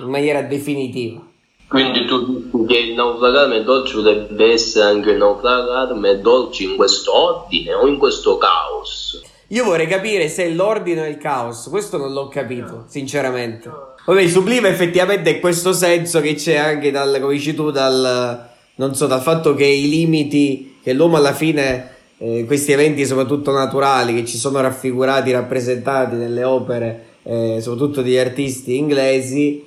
in maniera definitiva. Quindi tu dici che il naufragarme dolce dovrebbe essere anche il naufragarme dolce in questo ordine o in questo caos? Io vorrei capire se è l'ordine o il caos, questo non l'ho capito, sinceramente. Vabbè, il sublime effettivamente è questo senso che c'è anche dal, come dici tu, dal, non so, dal fatto che i limiti, che l'uomo alla fine, eh, questi eventi soprattutto naturali, che ci sono raffigurati, rappresentati nelle opere, eh, soprattutto degli artisti inglesi,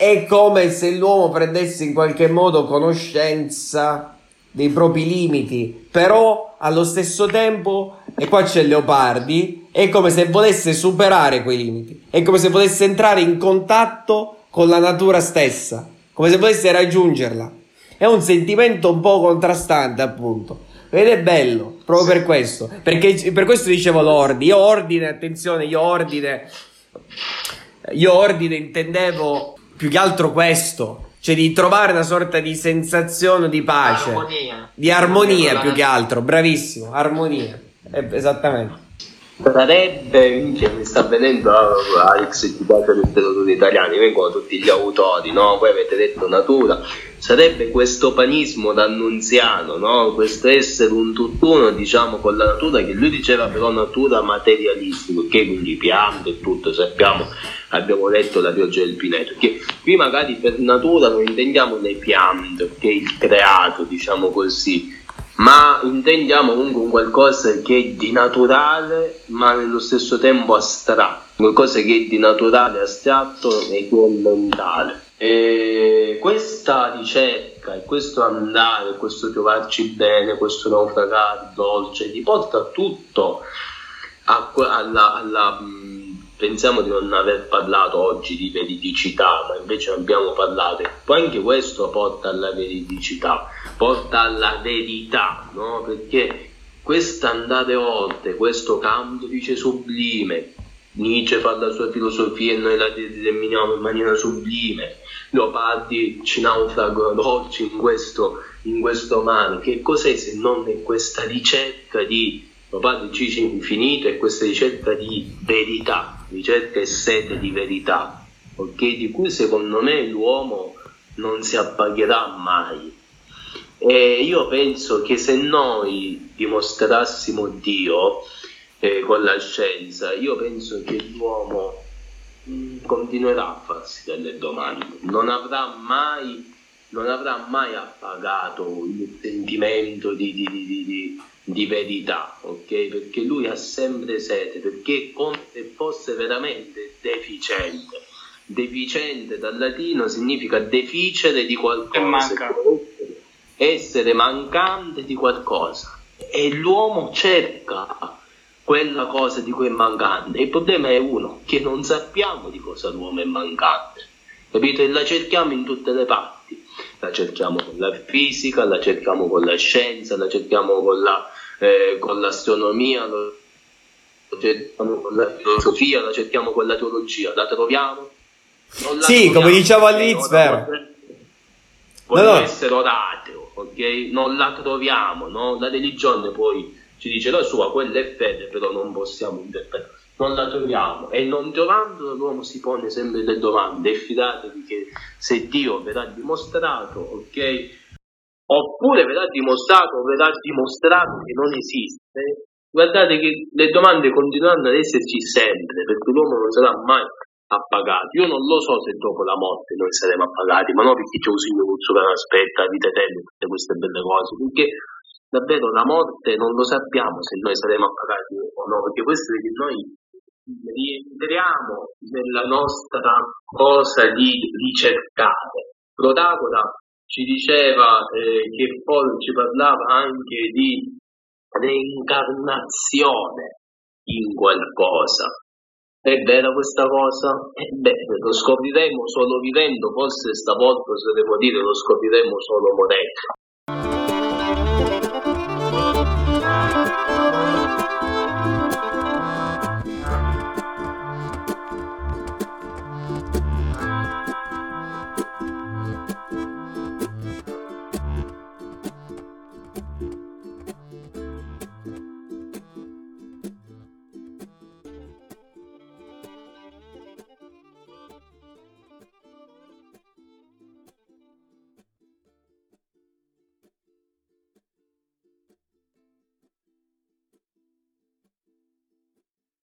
è come se l'uomo prendesse in qualche modo conoscenza dei propri limiti, però allo stesso tempo, e qua c'è Leopardi, è come se volesse superare quei limiti, è come se volesse entrare in contatto con la natura stessa, come se volesse raggiungerla. È un sentimento un po' contrastante, appunto. Ed è bello, proprio per questo. Perché per questo dicevo l'ordine. Io ordine, attenzione, io ordine. Io ordine intendevo più che altro questo, cioè di trovare una sorta di sensazione di pace, armonia. di armonia più che altro, bravissimo, armonia, eh, esattamente. Sarebbe, mi sta venendo Alex ti piace le letterature italiane, vengono tutti gli autori, no? Voi avete detto natura, sarebbe questo panismo d'annunziano, no? Questo essere un tutt'uno, diciamo, con la natura, che lui diceva però natura materialistica, che quindi piante e tutto, sappiamo abbiamo letto la pioggia del Pineto, che qui magari per natura non intendiamo le piante, che il creato, diciamo così, ma intendiamo comunque un qualcosa che è di naturale, ma nello stesso tempo astratto, qualcosa che è di naturale, astratto e che è mentale. E questa ricerca e questo andare, questo trovarci bene, questo naufragare dolce, ti porta tutto a, alla, alla pensiamo di non aver parlato oggi di veridicità, ma invece abbiamo parlato. Poi anche questo porta alla veridicità, porta alla verità, no? Perché questo andare oltre, questo campo dice sublime, Nietzsche fa la sua filosofia e noi la determiniamo in maniera sublime, Leopardi ci naufragano dolci in questo, in questo mare, che cos'è se non è questa ricerca di Leopardi dice infinito e questa ricerca di verità, ricerca e sete di verità, okay? di cui secondo me l'uomo non si appagherà mai. E io penso che se noi dimostrassimo Dio eh, con la scienza, io penso che l'uomo mh, mm, continuerà a farsi delle domande, non avrà mai, non avrà mai appagato il sentimento di, di, di, di di verità, ok? Perché lui ha sempre sete, perché come se fosse veramente deficiente. Deficiente dal latino significa deficere di qualcosa, essere mancante di qualcosa. E l'uomo cerca quella cosa di cui è mancante. Il problema è uno, che non sappiamo di cosa l'uomo è mancante. Capito? E la cerchiamo in tutte le parti. La cerchiamo con la fisica, la cerchiamo con la scienza, la cerchiamo con la eh, con l'astronomia, lo cerchiamo con la filosofia, la cerchiamo con la teologia, la troviamo? La sì, troviamo, come dicevo all'inizio, vero. Voglio no, no. essere orateo, ok? Non la troviamo, no? La religione poi ci dice la sua, quella è fede, però non possiamo interpretare. Non la troviamo e non trovandola l'uomo si pone sempre le domande e fidatevi che se Dio verrà dimostrato, ok? oppure verrà dimostrato, verrà dimostrato che non esiste, guardate che le domande continueranno ad esserci sempre, perché l'uomo non sarà mai appagato. Io non lo so se dopo la morte noi saremo appagati, ma non perché c'è un signore che aspetta, vita eterna, tutte queste belle cose, perché davvero la morte non lo sappiamo se noi saremo appagati o no, perché questo è che noi rientriamo nella nostra cosa di ricercare. Protagora ci diceva eh, che poi ci parlava anche di reincarnazione in qualcosa. È vera questa cosa? Ebbene, lo scopriremo solo vivendo, forse stavolta se devo dire lo scopriremo solo morendo.